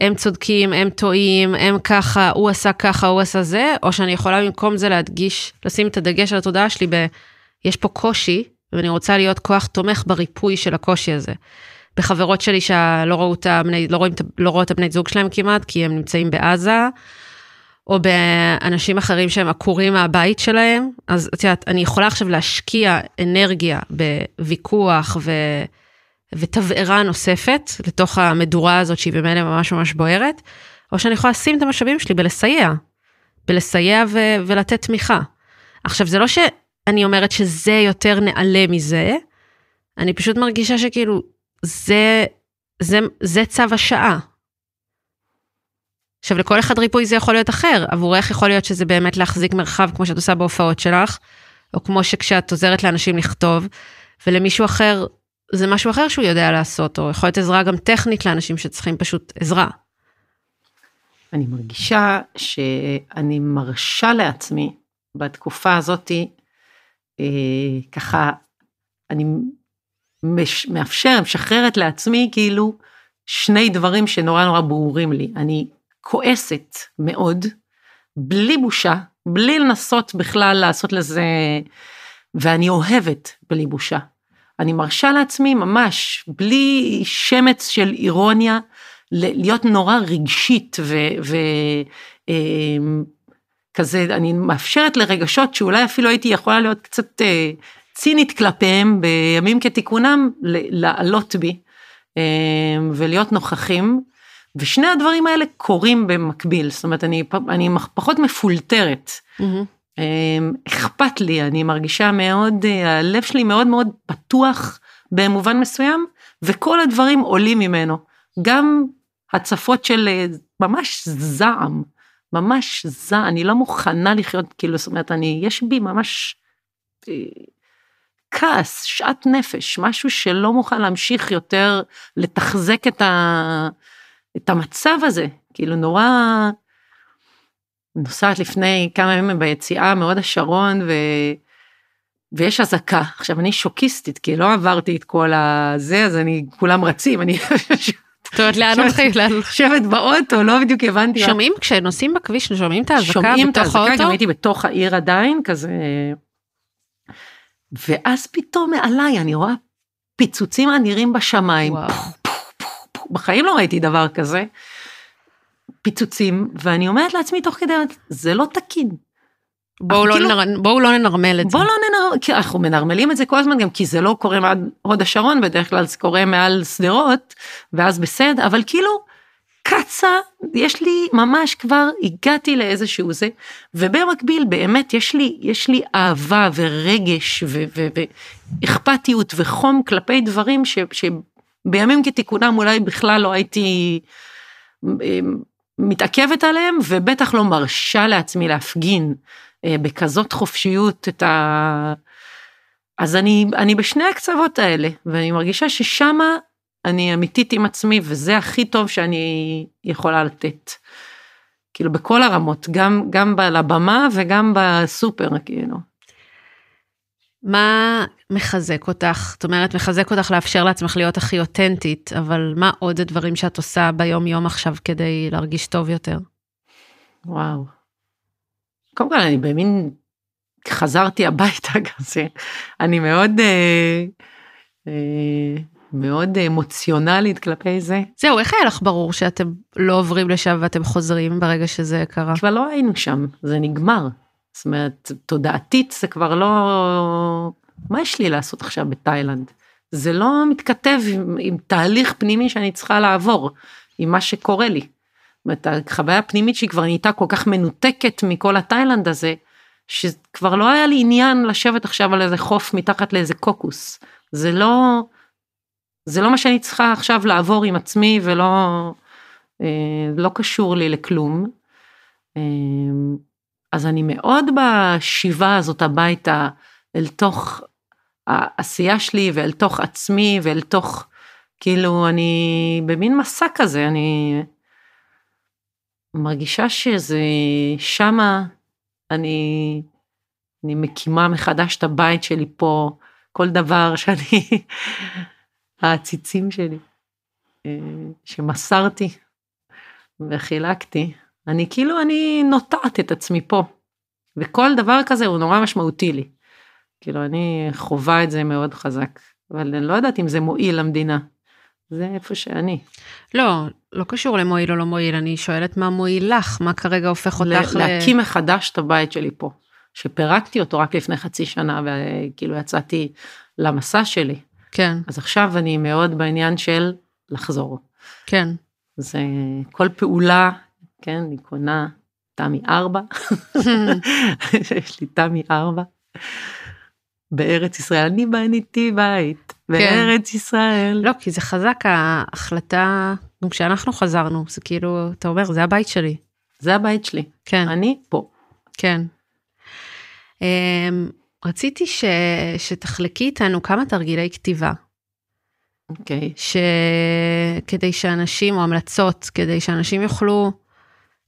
הם צודקים, הם טועים, הם ככה, הוא עשה ככה, הוא עשה זה, או שאני יכולה במקום זה להדגיש, לשים את הדגש על התודעה שלי ב... יש פה קושי, ואני רוצה להיות כוח תומך בריפוי של הקושי הזה. בחברות שלי שלא ראו את הבני, לא רואים, לא רואות את הבני זוג שלהם כמעט, כי הם נמצאים בעזה, או באנשים אחרים שהם עקורים מהבית שלהם, אז את יודעת, אני יכולה עכשיו להשקיע אנרגיה בוויכוח ו... ותבערה נוספת לתוך המדורה הזאת שהיא במילא ממש ממש בוערת, או שאני יכולה לשים את המשאבים שלי בלסייע, בלסייע ו- ולתת תמיכה. עכשיו זה לא שאני אומרת שזה יותר נעלה מזה, אני פשוט מרגישה שכאילו זה, זה, זה צו השעה. עכשיו לכל אחד ריפוי זה יכול להיות אחר, עבורך יכול להיות שזה באמת להחזיק מרחב כמו שאת עושה בהופעות שלך, או כמו שכשאת עוזרת לאנשים לכתוב, ולמישהו אחר זה משהו אחר שהוא יודע לעשות, או יכול להיות עזרה גם טכנית לאנשים שצריכים פשוט עזרה. אני מרגישה שאני מרשה לעצמי בתקופה הזאתי, אה, ככה, אני מש, מאפשר, משחררת לעצמי כאילו שני דברים שנורא נורא ברורים לי. אני כועסת מאוד, בלי בושה, בלי לנסות בכלל לעשות לזה, ואני אוהבת בלי בושה. אני מרשה לעצמי ממש, בלי שמץ של אירוניה, להיות נורא רגשית וכזה, אני מאפשרת לרגשות שאולי אפילו הייתי יכולה להיות קצת אה, צינית כלפיהם בימים כתיקונם, לעלות בי אה, ולהיות נוכחים. ושני הדברים האלה קורים במקביל, זאת אומרת, אני, אני פחות מפולטרת. אמ, אכפת לי, אני מרגישה מאוד, אה, הלב שלי מאוד מאוד פתוח במובן מסוים, וכל הדברים עולים ממנו. גם הצפות של אה, ממש זעם, ממש זעם, אני לא מוכנה לחיות, כאילו, זאת אומרת, אני, יש בי ממש אה, כעס, שאט נפש, משהו שלא מוכן להמשיך יותר לתחזק את, ה, את המצב הזה, כאילו נורא... נוסעת לפני כמה ימים ביציאה מהוד השרון ו... ויש אזעקה. עכשיו אני שוקיסטית כי לא עברתי את כל הזה אז אני כולם רצים אני זאת אומרת, לאן הולכים? יושבת באוטו לא בדיוק הבנתי. שומעים, כשנוסעים בכביש, שומעים את האזעקה שומעים את בתוך האזעקה, האוטו? גם הייתי בתוך העיר עדיין כזה. ואז פתאום מעליי אני רואה פיצוצים אדירים בשמיים. וואו. בחיים לא ראיתי דבר כזה. פיצוצים, ואני אומרת לעצמי תוך כדי, זה לא תקין. בואו לא, כאילו- נר... בואו לא ננרמל את זה. בוא לא ננרמל, כי אנחנו מנרמלים את זה כל הזמן גם כי זה לא קורה מעל הוד השרון, בדרך כלל זה קורה מעל שדרות, ואז בסדר, אבל כאילו, קצה, יש לי ממש כבר הגעתי לאיזשהו זה, ובמקביל באמת יש לי, יש לי אהבה ורגש ואכפתיות וחום כלפי דברים ש, שבימים כתיקונם אולי בכלל לא הייתי אה, מתעכבת עליהם, ובטח לא מרשה לעצמי להפגין אה, בכזאת חופשיות את ה... אז אני, אני בשני הקצוות האלה, ואני מרגישה ששמה אני אמיתית עם עצמי, וזה הכי טוב שאני יכולה לתת. כאילו בכל הרמות, גם, גם לבמה וגם בסופר, כאילו. מה מחזק אותך? זאת אומרת, מחזק אותך לאפשר לעצמך להיות הכי אותנטית, אבל מה עוד הדברים שאת עושה ביום-יום עכשיו כדי להרגיש טוב יותר? וואו. קודם כל, אני במין, חזרתי הביתה כזה, אני מאוד, אה, אה, מאוד אמוציונלית כלפי זה. זהו, איך היה לך ברור שאתם לא עוברים לשם ואתם חוזרים ברגע שזה קרה? כבר לא היינו שם, זה נגמר. זאת אומרת, תודעתית זה כבר לא... מה יש לי לעשות עכשיו בתאילנד? זה לא מתכתב עם, עם תהליך פנימי שאני צריכה לעבור, עם מה שקורה לי. זאת אומרת, החוויה הפנימית שהיא כבר נהייתה כל כך מנותקת מכל התאילנד הזה, שכבר לא היה לי עניין לשבת עכשיו על איזה חוף מתחת לאיזה קוקוס. זה לא... זה לא מה שאני צריכה עכשיו לעבור עם עצמי ולא... אה, לא קשור לי לכלום. אה, אז אני מאוד בשיבה הזאת הביתה אל תוך העשייה שלי ואל תוך עצמי ואל תוך, כאילו אני במין מסע כזה, אני מרגישה שזה שמה אני, אני מקימה מחדש את הבית שלי פה, כל דבר שאני, העציצים שלי, אה, שמסרתי וחילקתי. אני כאילו, אני נוטעת את עצמי פה. וכל דבר כזה הוא נורא משמעותי לי. כאילו, אני חווה את זה מאוד חזק. אבל אני לא יודעת אם זה מועיל למדינה. זה איפה שאני. לא, לא קשור למועיל או לא מועיל, אני שואלת מה מועיל לך, מה כרגע הופך אותך ל... להקים מחדש את הבית שלי פה. שפירקתי אותו רק לפני חצי שנה, וכאילו יצאתי למסע שלי. כן, אז עכשיו אני מאוד בעניין של לחזור. כן. זה כל פעולה, כן, אני קונה תמי 4, יש לי תמי 4, בארץ ישראל, אני בניתי בית, בארץ ישראל. לא, כי זה חזק ההחלטה, גם כשאנחנו חזרנו, זה כאילו, אתה אומר, זה הבית שלי. זה הבית שלי, כן, אני פה. כן. אמ, רציתי ש... שתחלקי איתנו כמה תרגילי כתיבה, אוקיי, ש... כדי שאנשים, או המלצות, כדי שאנשים יוכלו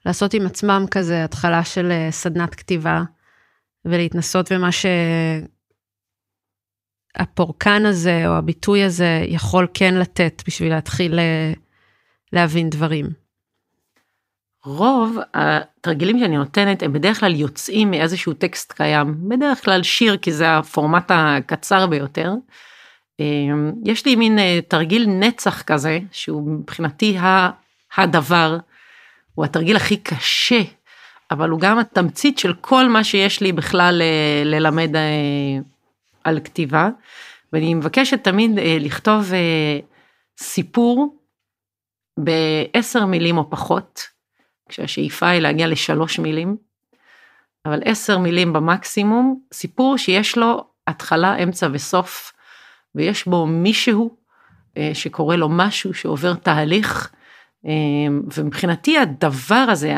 לעשות עם עצמם כזה התחלה של אה, סדנת כתיבה, ולהתנסות במה שהפורקן הזה, או הביטוי הזה, יכול כן לתת בשביל להתחיל אה, להבין דברים. רוב התרגילים שאני נותנת הם בדרך כלל יוצאים מאיזשהו טקסט קיים, בדרך כלל שיר כי זה הפורמט הקצר ביותר. אמ, יש לי מין אה, תרגיל נצח כזה, שהוא מבחינתי הדבר, הוא התרגיל הכי קשה, אבל הוא גם התמצית של כל מה שיש לי בכלל אה, ללמד אה, על כתיבה. ואני מבקשת תמיד לכתוב סיפור בעשר מילים או פחות, כשהשאיפה היא להגיע לשלוש מילים, אבל עשר מילים במקסימום, סיפור שיש לו התחלה, אמצע וסוף, ויש בו מישהו אה, שקורה לו משהו, שעובר תהליך, אה, ומבחינתי הדבר הזה,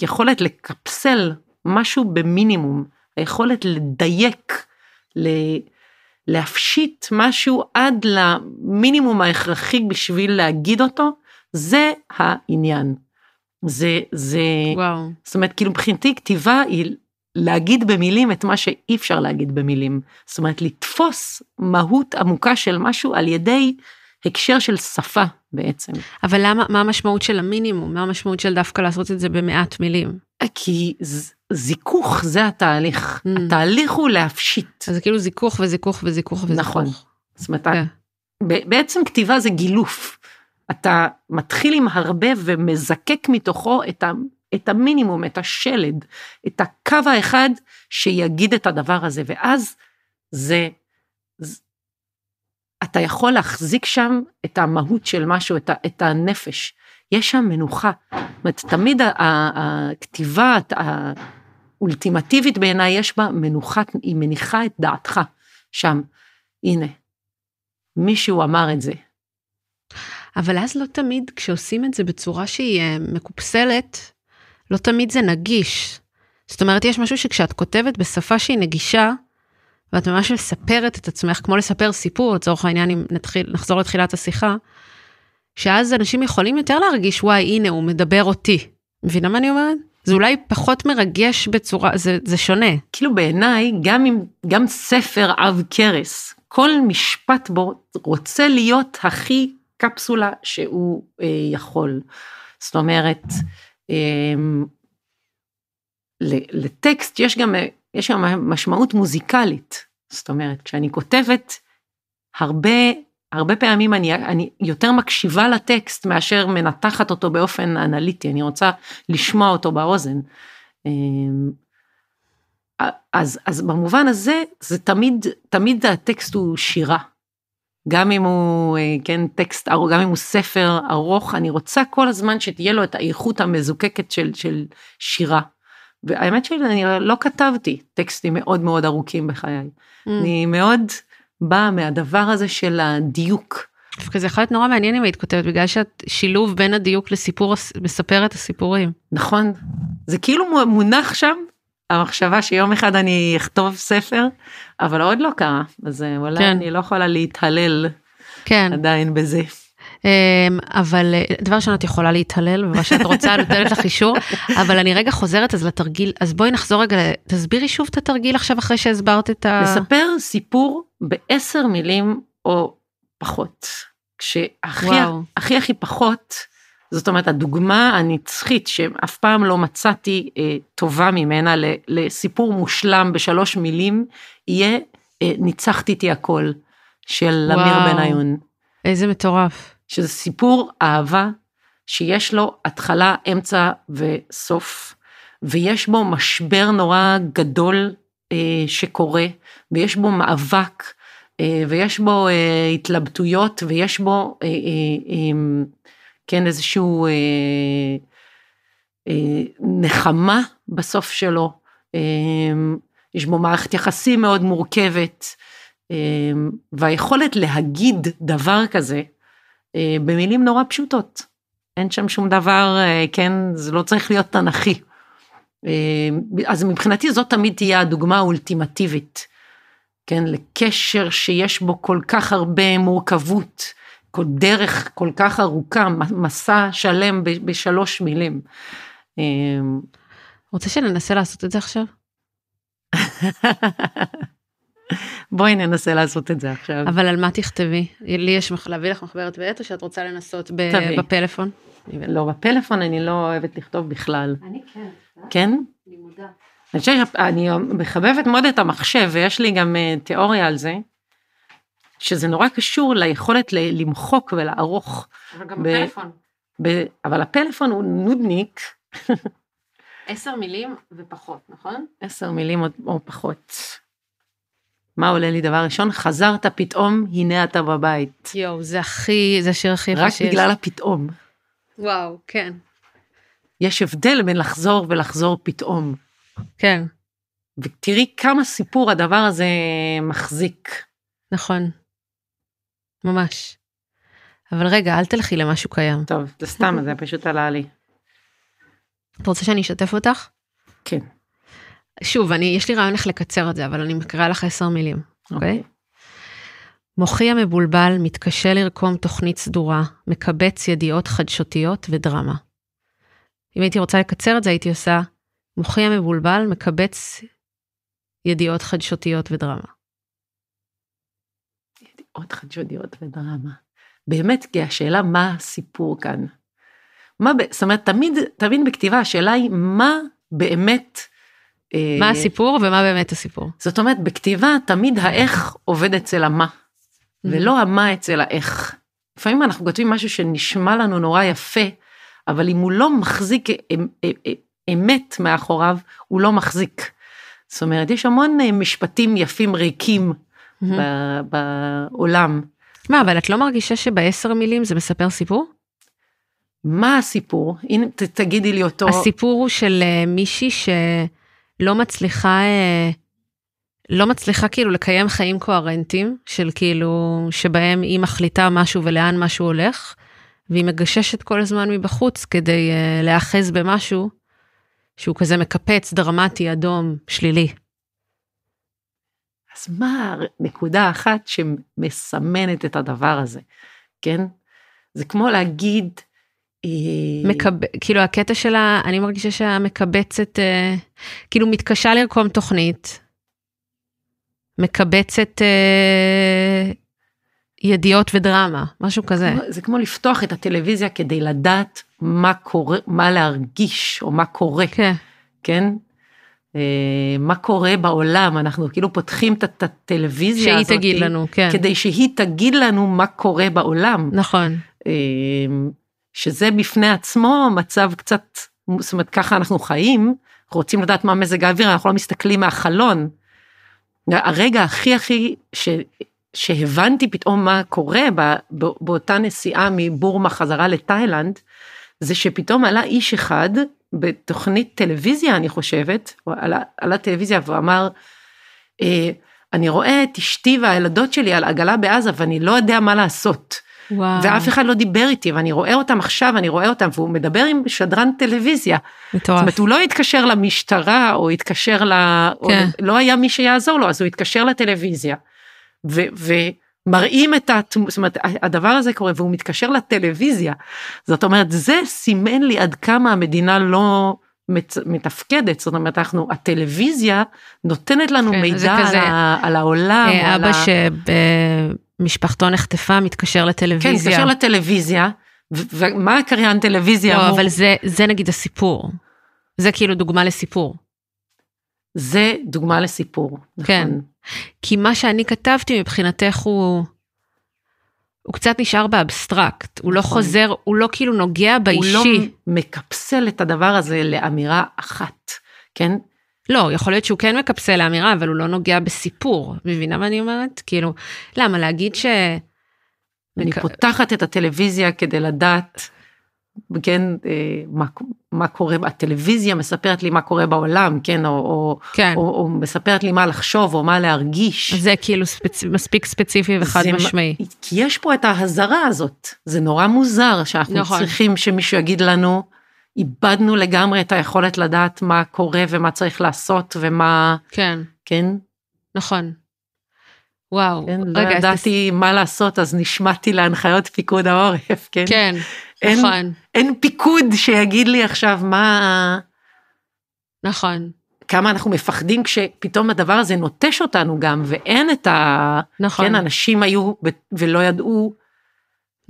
היכולת לקפסל משהו במינימום, היכולת לדייק, להפשיט משהו עד למינימום ההכרחי בשביל להגיד אותו, זה העניין. זה, זה, וואו. זאת אומרת, כאילו מבחינתי כתיבה היא להגיד במילים את מה שאי אפשר להגיד במילים. זאת אומרת, לתפוס מהות עמוקה של משהו על ידי הקשר של שפה בעצם. אבל למה, מה המשמעות של המינימום? מה המשמעות של דווקא לעשות את זה במעט מילים? כי זיכוך זה התהליך. Mm. התהליך הוא להפשיט. אז זה כאילו זיכוך וזיכוך וזיכוך וזיכוך. נכון. זאת אומרת, כן. ב- בעצם כתיבה זה גילוף. אתה מתחיל עם הרבה ומזקק מתוכו את, ה, את המינימום, את השלד, את הקו האחד שיגיד את הדבר הזה, ואז זה, זה אתה יכול להחזיק שם את המהות של משהו, את, ה, את הנפש. יש שם מנוחה. זאת אומרת, תמיד הכתיבה האולטימטיבית בעיניי, יש בה מנוחת, היא מניחה את דעתך שם. הנה, מישהו אמר את זה. אבל אז לא תמיד כשעושים את זה בצורה שהיא אה, מקופסלת, לא תמיד זה נגיש. זאת אומרת, יש משהו שכשאת כותבת בשפה שהיא נגישה, ואת ממש מספרת את עצמך, כמו לספר סיפור, לצורך העניין, אם נתחיל, נחזור לתחילת השיחה, שאז אנשים יכולים יותר להרגיש, וואי, הנה, הוא מדבר אותי. מבינה מה אני אומרת? זה אולי פחות מרגש בצורה, זה, זה שונה. כאילו בעיניי, גם אם, גם ספר עב כרס, כל משפט בו רוצה להיות הכי קפסולה שהוא אה, יכול. זאת אומרת, אה, לטקסט יש גם, יש גם משמעות מוזיקלית. זאת אומרת, כשאני כותבת, הרבה, הרבה פעמים אני, אני יותר מקשיבה לטקסט מאשר מנתחת אותו באופן אנליטי, אני רוצה לשמוע אותו באוזן. אז, אז במובן הזה, זה תמיד, תמיד הטקסט הוא שירה. גם אם הוא, כן, טקסט, גם אם הוא ספר ארוך, אני רוצה כל הזמן שתהיה לו את האיכות המזוקקת של, של שירה. והאמת שאני לא כתבתי טקסטים מאוד מאוד ארוכים בחיי. Mm. אני מאוד באה מהדבר הזה של הדיוק. דווקא זה יכול להיות נורא מעניין אם היית כותבת, בגלל שאת שילוב בין הדיוק לסיפור, מספרת הסיפורים. נכון. זה כאילו מונח שם, המחשבה שיום אחד אני אכתוב ספר, אבל עוד לא קרה, אז אולי כן. אני לא יכולה להתהלל כן. עדיין בזה. אבל דבר ראשון את יכולה להתהלל במה שאת רוצה נותנת לך אישור אבל אני רגע חוזרת אז לתרגיל אז בואי נחזור רגע תסבירי שוב את התרגיל עכשיו אחרי שהסברת את ה... לספר סיפור בעשר מילים או פחות. כשהכי הכי הכי פחות זאת אומרת הדוגמה הנצחית שאף פעם לא מצאתי אה, טובה ממנה לסיפור מושלם בשלוש מילים יהיה אה, ניצחתי איתי הכל של אמיר בניון. איזה מטורף. שזה סיפור אהבה שיש לו התחלה, אמצע וסוף, ויש בו משבר נורא גדול אה, שקורה, ויש בו מאבק, אה, ויש בו אה, התלבטויות, ויש בו, אה, אה, אה, כן, איזשהו אה, אה, נחמה בסוף שלו, אה, יש בו מערכת יחסים מאוד מורכבת, אה, והיכולת להגיד דבר כזה, אה, במילים נורא פשוטות. אין שם שום דבר, אה, כן, זה לא צריך להיות תנכי. אה, אז מבחינתי זאת תמיד תהיה הדוגמה האולטימטיבית, כן, לקשר שיש בו כל כך הרבה מורכבות, דרך כל כך ארוכה, מסע שלם בשלוש מילים. רוצה שננסה לעשות את זה עכשיו? בואי ננסה לעשות את זה עכשיו. אבל על מה תכתבי? לי יש להביא לך מחברת בעט או שאת רוצה לנסות בפלאפון? לא, בפלאפון אני לא אוהבת לכתוב בכלל. אני כן. כן? אני מודה. אני חושבת שאני מחבבת מאוד את המחשב ויש לי גם אה, תיאוריה על זה, שזה נורא קשור ליכולת למחוק ולערוך. אבל גם בפלאפון. אבל הפלאפון הוא נודניק. עשר מילים ופחות, נכון? עשר מילים או פחות. מה עולה לי דבר ראשון? חזרת פתאום, הנה אתה בבית. יואו, זה הכי, זה השיר הכי יפה שיש. רק בגלל הפתאום. וואו, כן. יש הבדל בין לחזור ולחזור פתאום. כן. ותראי כמה סיפור הדבר הזה מחזיק. נכון. ממש. אבל רגע, אל תלכי למשהו קיים. טוב, זה סתם, זה פשוט עלה לי. את רוצה שאני אשתף אותך? כן. שוב, אני, יש לי רעיון איך לקצר את זה, אבל אני מקריאה לך עשר מילים, אוקיי? Okay. מוחי המבולבל מתקשה לרקום תוכנית סדורה, מקבץ ידיעות חדשותיות ודרמה. אם הייתי רוצה לקצר את זה, הייתי עושה, מוחי המבולבל מקבץ ידיעות חדשותיות ודרמה. ידיעות חדשותיות ודרמה. באמת, כי השאלה מה הסיפור כאן. מה, זאת אומרת, תמיד, תמיד בכתיבה השאלה היא מה באמת מה הסיפור ומה באמת הסיפור. זאת אומרת, בכתיבה תמיד האיך עובד אצל המה. ולא המה אצל האיך. לפעמים אנחנו כותבים משהו שנשמע לנו נורא יפה, אבל אם הוא לא מחזיק אמ- אמ- אמת מאחוריו, הוא לא מחזיק. זאת אומרת, יש המון אה, משפטים יפים ריקים ב- בעולם. מה, אבל את לא מרגישה שבעשר מילים זה מספר סיפור? מה הסיפור? הנה, ת- תגידי לי אותו. הסיפור הוא של אה, מישהי שלא מצליחה, אה, לא מצליחה כאילו לקיים חיים קוהרנטיים, של כאילו, שבהם היא מחליטה משהו ולאן משהו הולך, והיא מגששת כל הזמן מבחוץ כדי אה, להיאחז במשהו שהוא כזה מקפץ, דרמטי, אדום, שלילי. אז מה נקודה אחת שמסמנת את הדבר הזה, כן? זה כמו להגיד, אה, מקב... כאילו הקטע שלה, אני מרגישה שהמקבצת, אה, כאילו מתקשה לרקום תוכנית, מקבצת אה, ידיעות ודרמה, משהו כזה. זה כמו לפתוח את הטלוויזיה כדי לדעת מה קורה, מה להרגיש, או מה קורה, כן, כן? אה, מה קורה בעולם, אנחנו כאילו פותחים את הטלוויזיה שהיא הזאת, תגיד לנו, כן. כדי שהיא תגיד לנו מה קורה בעולם. נכון, אה, שזה בפני עצמו מצב קצת, זאת אומרת ככה אנחנו חיים, רוצים לדעת מה מזג האוויר, אנחנו לא מסתכלים מהחלון. הרגע הכי הכי ש, שהבנתי פתאום מה קורה ב, ב, באותה נסיעה מבורמה חזרה לתאילנד, זה שפתאום עלה איש אחד בתוכנית טלוויזיה אני חושבת, הוא עלה, עלה טלוויזיה ואמר, אה, אני רואה את אשתי והילדות שלי על עגלה בעזה ואני לא יודע מה לעשות. וואו, ואף אחד לא דיבר איתי ואני רואה אותם עכשיו אני רואה אותם והוא מדבר עם שדרן טלוויזיה. זאת מטורף. אומרת הוא לא התקשר למשטרה או התקשר ל... או כן. לא היה מי שיעזור לו אז הוא התקשר לטלוויזיה. ו... ומראים את התמ... זאת אומרת הדבר הזה קורה והוא מתקשר לטלוויזיה. זאת אומרת זה סימן לי עד כמה המדינה לא מת... מתפקדת זאת אומרת אנחנו הטלוויזיה נותנת לנו כן, מידע על, כזה, ה... על העולם. אה, על אבא ה... שבמשפחתו נחטפה מתקשר כן, לטלוויזיה. מתקשר לטלוויזיה. ומה הקריין טלוויזיה לא, אמור? אבל זה, זה נגיד הסיפור. זה כאילו דוגמה לסיפור. זה דוגמה לסיפור. כן. נכון. כי מה שאני כתבתי מבחינתך הוא, הוא קצת נשאר באבסטרקט, הוא לא נכון. חוזר, הוא לא כאילו נוגע הוא באישי. לא מקפסל את הדבר הזה לאמירה אחת, כן? לא, יכול להיות שהוא כן מקפסל לאמירה, אבל הוא לא נוגע בסיפור. מבינה מה אני אומרת? כאילו, למה להגיד ש... אני מק- פותחת את הטלוויזיה כדי לדעת, כן, אה, מה, מה קורה, הטלוויזיה מספרת לי מה קורה בעולם, כן, או, או, כן, או, או מספרת לי מה לחשוב או מה להרגיש. זה כאילו ספצ... מספיק ספציפי וחד זה משמעי. כי יש פה את ההזרה הזאת, זה נורא מוזר שאנחנו נכון. צריכים שמישהו יגיד לנו, איבדנו לגמרי את היכולת לדעת מה קורה ומה צריך לעשות ומה, כן, כן, נכון. וואו, כן, לא רגע, אז ידעתי מה לעשות אז נשמעתי להנחיות פיקוד העורף, כן. כן, אין- נכון, אין פיקוד שיגיד לי עכשיו מה, נכון, כמה אנחנו מפחדים כשפתאום הדבר הזה נוטש אותנו גם ואין את ה... נכון, כן, אנשים היו ב- ולא ידעו.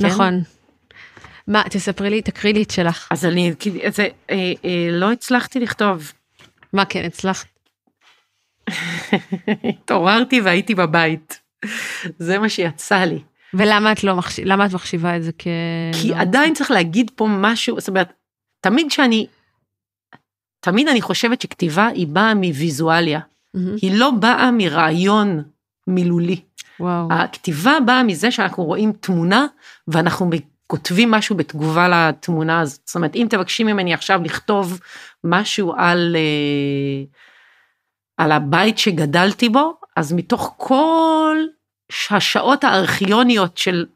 כן? נכון. מה, תספרי לי, תקריא לי את שלך. אז אני, זה, אה, אה, לא הצלחתי לכתוב. מה כן, הצלחת? התעוררתי והייתי בבית. זה מה שיצא לי. ולמה את לא מחשיבה, למה את מחשיבה את זה כ... כי לא- עדיין צריך להגיד פה משהו, זאת אומרת, תמיד שאני, תמיד אני חושבת שכתיבה היא באה מוויזואליה. מהמם. היא לא באה מרעיון מילולי. וואו, הכתיבה באה מזה שאנחנו רואים תמונה ואנחנו כותבים משהו בתגובה לתמונה הזאת. זאת אומרת, אם תבקשי ממני עכשיו לכתוב משהו על, אה, על הבית שגדלתי בו, אז מתוך כל השעות הארכיוניות של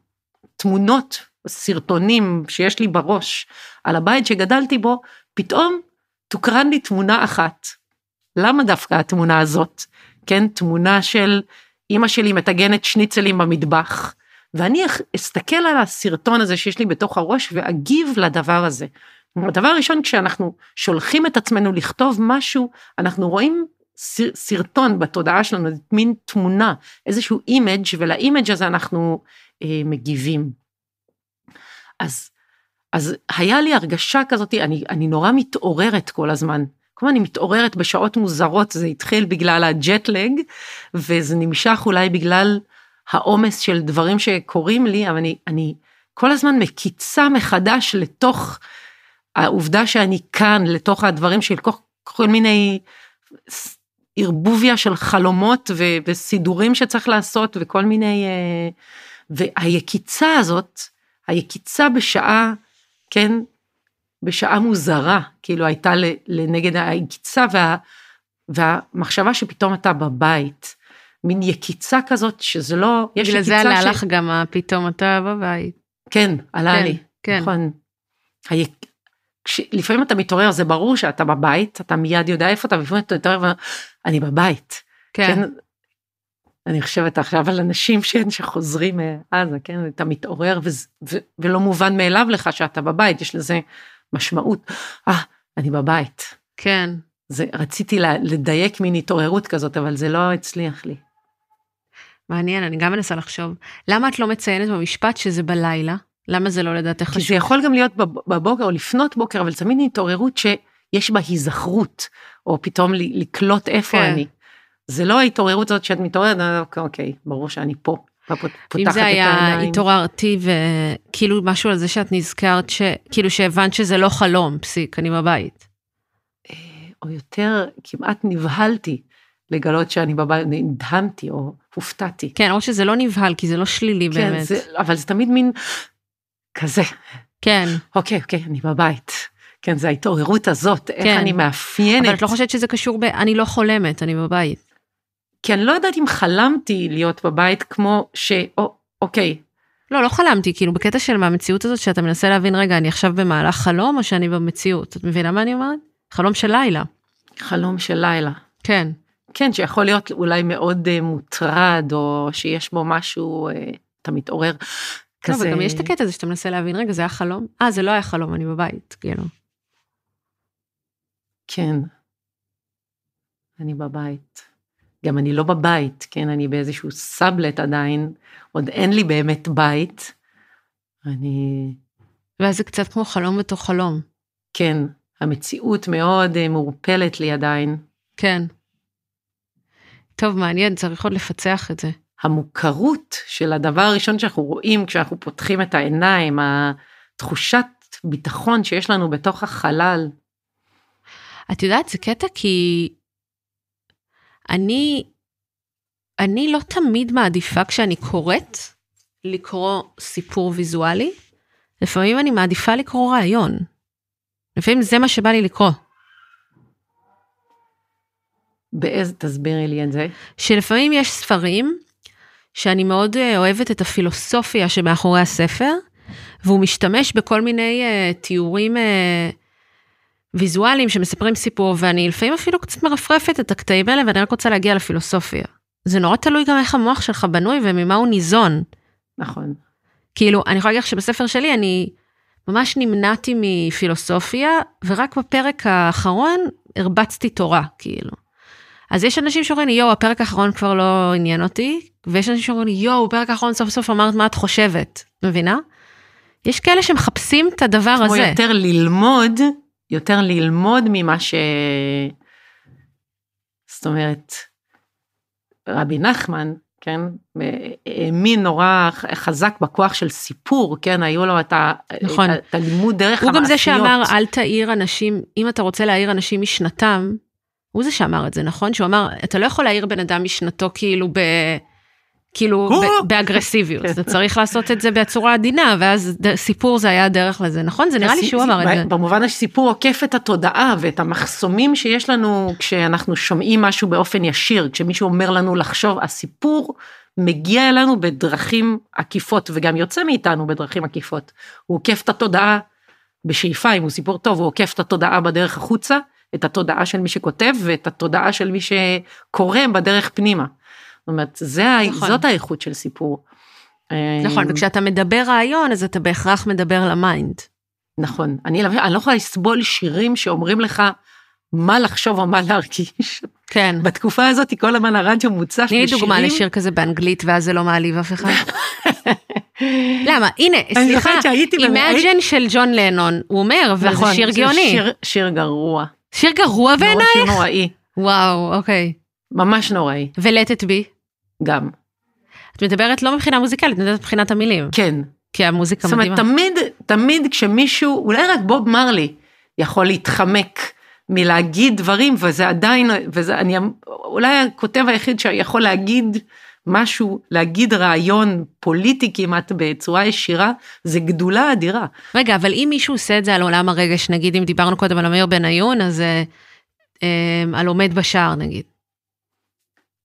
תמונות, סרטונים שיש לי בראש על הבית שגדלתי בו, פתאום תוקרן לי תמונה אחת. למה דווקא התמונה הזאת? כן, תמונה של אימא שלי מטגנת שניצלים במטבח, ואני אסתכל על הסרטון הזה שיש לי בתוך הראש ואגיב לדבר הזה. הדבר הראשון, כשאנחנו שולחים את עצמנו לכתוב משהו, אנחנו רואים סר- סרטון בתודעה שלנו, זאת מין תמונה, איזשהו image ול image הזה אנחנו אה, מגיבים. אז, אז היה לי הרגשה כזאת, אני, אני נורא מתעוררת כל הזמן. כל הזמן אני מתעוררת בשעות מוזרות, זה התחיל בגלל הג'טלג, וזה נמשך אולי בגלל העומס של דברים שקורים לי, אבל אני, אני כל הזמן מקיצה מחדש לתוך העובדה שאני כאן, לתוך הדברים של כל, כל מיני ערבוביה של חלומות ו, וסידורים שצריך לעשות וכל מיני, אה, והיקיצה הזאת, היקיצה בשעה, כן, בשעה מוזרה, כאילו הייתה לנגד היקיצה וה, והמחשבה שפתאום אתה בבית, מין יקיצה כזאת שזה לא, יש יקיצה ש... בגלל זה עלה לך גם פתאום אתה בבית. כן, עלה כן, לי, כן. נכון. היק... לפעמים אתה מתעורר, זה ברור שאתה בבית, אתה מיד יודע איפה אתה, ולפעמים אתה מתעורר ואני בבית. כן. כן. אני חושבת עכשיו על אנשים שחוזרים מעזה, כן, אתה מתעורר ו... ו... ולא מובן מאליו לך שאתה בבית, יש לזה משמעות. אה, אני בבית. כן. זה, רציתי לדייק מין התעוררות כזאת, אבל זה לא הצליח לי. מעניין, אני גם מנסה לחשוב. למה את לא מציינת במשפט שזה בלילה? למה זה לא לדעתך חשוב? כי זה יכול גם להיות בבוקר או לפנות בוקר, אבל תמיד התעוררות שיש בה היזכרות, או פתאום לקלוט איפה כן. אני. זה לא ההתעוררות הזאת שאת מתעוררת, אה, אוקיי, אוקיי, ברור שאני פה. אם זה היה התעוררתי וכאילו משהו על זה שאת נזכרת, כאילו שהבנת שזה לא חלום, פסיק, אני בבית. אה, או יותר, כמעט נבהלתי לגלות שאני בבית, נדהמתי או הופתעתי. כן, או שזה לא נבהל, כי זה לא שלילי כן, באמת. זה, אבל זה תמיד מין כזה. כן. אוקיי, אוקיי, אני בבית. כן, זה ההתעוררות הזאת, כן. איך אני מאפיינת. אבל את לא חושבת שזה קשור ב... אני לא חולמת, אני בבית. כי אני לא יודעת אם חלמתי להיות בבית כמו ש... או, אוקיי. לא, לא חלמתי, כאילו בקטע של מהמציאות הזאת שאתה מנסה להבין, רגע, אני עכשיו במהלך חלום או שאני במציאות? את מבינה מה אני אומרת? חלום של לילה. חלום של לילה. כן. כן, שיכול להיות אולי מאוד uh, מוטרד, או שיש בו משהו, uh, אתה מתעורר. כזה... לא, וגם יש את הקטע הזה שאתה מנסה להבין, רגע, זה היה חלום? אה, זה לא היה חלום, אני בבית, כאילו. כן. אני בבית. גם אני לא בבית, כן, אני באיזשהו סאבלט עדיין, עוד אין לי באמת בית. אני... ואז זה קצת כמו חלום בתוך חלום. כן, המציאות מאוד uh, מעורפלת לי עדיין. כן. טוב, מעניין, צריך עוד לפצח את זה. המוכרות של הדבר הראשון שאנחנו רואים כשאנחנו פותחים את העיניים, התחושת ביטחון שיש לנו בתוך החלל. את יודעת, זה קטע כי אני, אני לא תמיד מעדיפה כשאני קוראת לקרוא סיפור ויזואלי, לפעמים אני מעדיפה לקרוא רעיון. לפעמים זה מה שבא לי לקרוא. באיזה, תסבירי לי את זה. שלפעמים יש ספרים שאני מאוד אה, אוהבת את הפילוסופיה שמאחורי הספר, והוא משתמש בכל מיני uh, תיאורים uh, ויזואליים שמספרים סיפור, ואני לפעמים אפילו קצת מרפרפת את הקטעים האלה, ואני רק רוצה להגיע לפילוסופיה. זה נורא תלוי גם איך המוח שלך בנוי וממה הוא ניזון. נכון. כאילו, אני יכולה להגיד לך שבספר שלי אני ממש נמנעתי מפילוסופיה, ורק בפרק האחרון הרבצתי תורה, כאילו. אז יש אנשים שאומרים לי, יואו, הפרק האחרון כבר לא עניין אותי, ויש אנשים שאומרים לי, יואו, בפרק האחרון סוף סוף אמרת מה את חושבת, מבינה? יש כאלה שמחפשים את הדבר הזה. כמו יותר ללמוד, יותר ללמוד ממה ש... זאת אומרת, רבי נחמן, כן, האמין נורא חזק בכוח של סיפור, כן, היו לו את, ה, נכון. את הלימוד דרך המעשיות. הוא גם זה שאמר, אל תעיר אנשים, אם אתה רוצה להעיר אנשים משנתם, הוא זה שאמר את זה, נכון? שהוא אמר, אתה לא יכול להעיר בן אדם משנתו כאילו ב... כאילו באגרסיביות, אתה צריך לעשות את זה בצורה עדינה, ואז סיפור זה היה הדרך לזה, נכון? זה נראה לי שהוא אמר את זה. במובן שסיפור עוקף את התודעה ואת המחסומים שיש לנו כשאנחנו שומעים משהו באופן ישיר, כשמישהו אומר לנו לחשוב, הסיפור מגיע אלינו בדרכים עקיפות, וגם יוצא מאיתנו בדרכים עקיפות. הוא עוקף את התודעה בשאיפה, אם הוא סיפור טוב, הוא עוקף את התודעה בדרך החוצה, את התודעה של מי שכותב ואת התודעה של מי שקורא בדרך פנימה. זאת אומרת, זה, נכון. זאת האיכות של סיפור. נכון, אמ, וכשאתה מדבר רעיון, אז אתה בהכרח מדבר ל mind. נכון, אני, אני לא יכולה לסבול שירים שאומרים לך מה לחשוב או מה להרגיש. כן. בתקופה הזאת כל הזמן הרדיו מוצף בשירים. תני דוגמה לשיר כזה באנגלית ואז זה לא מעליב אף אחד. למה? הנה, סליחה, Imagine של ג'ון לנון, הוא אומר, וזה נכון, שיר גאוני. שיר, שיר גרוע. שיר גרוע בעינייך? שיר נוראי. וואו, אוקיי. ממש נוראי. ו-let it be? גם. את מדברת לא מבחינה מוזיקלית, את מדברת מבחינת המילים. כן. כי המוזיקה זאת אומרת, מדהימה. תמיד, תמיד כשמישהו, אולי רק בוב מרלי יכול להתחמק מלהגיד דברים, וזה עדיין, וזה, אני אולי הכותב היחיד שיכול להגיד משהו, להגיד רעיון פוליטי כמעט בצורה ישירה, זה גדולה אדירה. רגע, אבל אם מישהו עושה את זה על עולם הרגש, נגיד אם דיברנו קודם על אמיר בניון, אז אה, אה, על עומד בשער נגיד.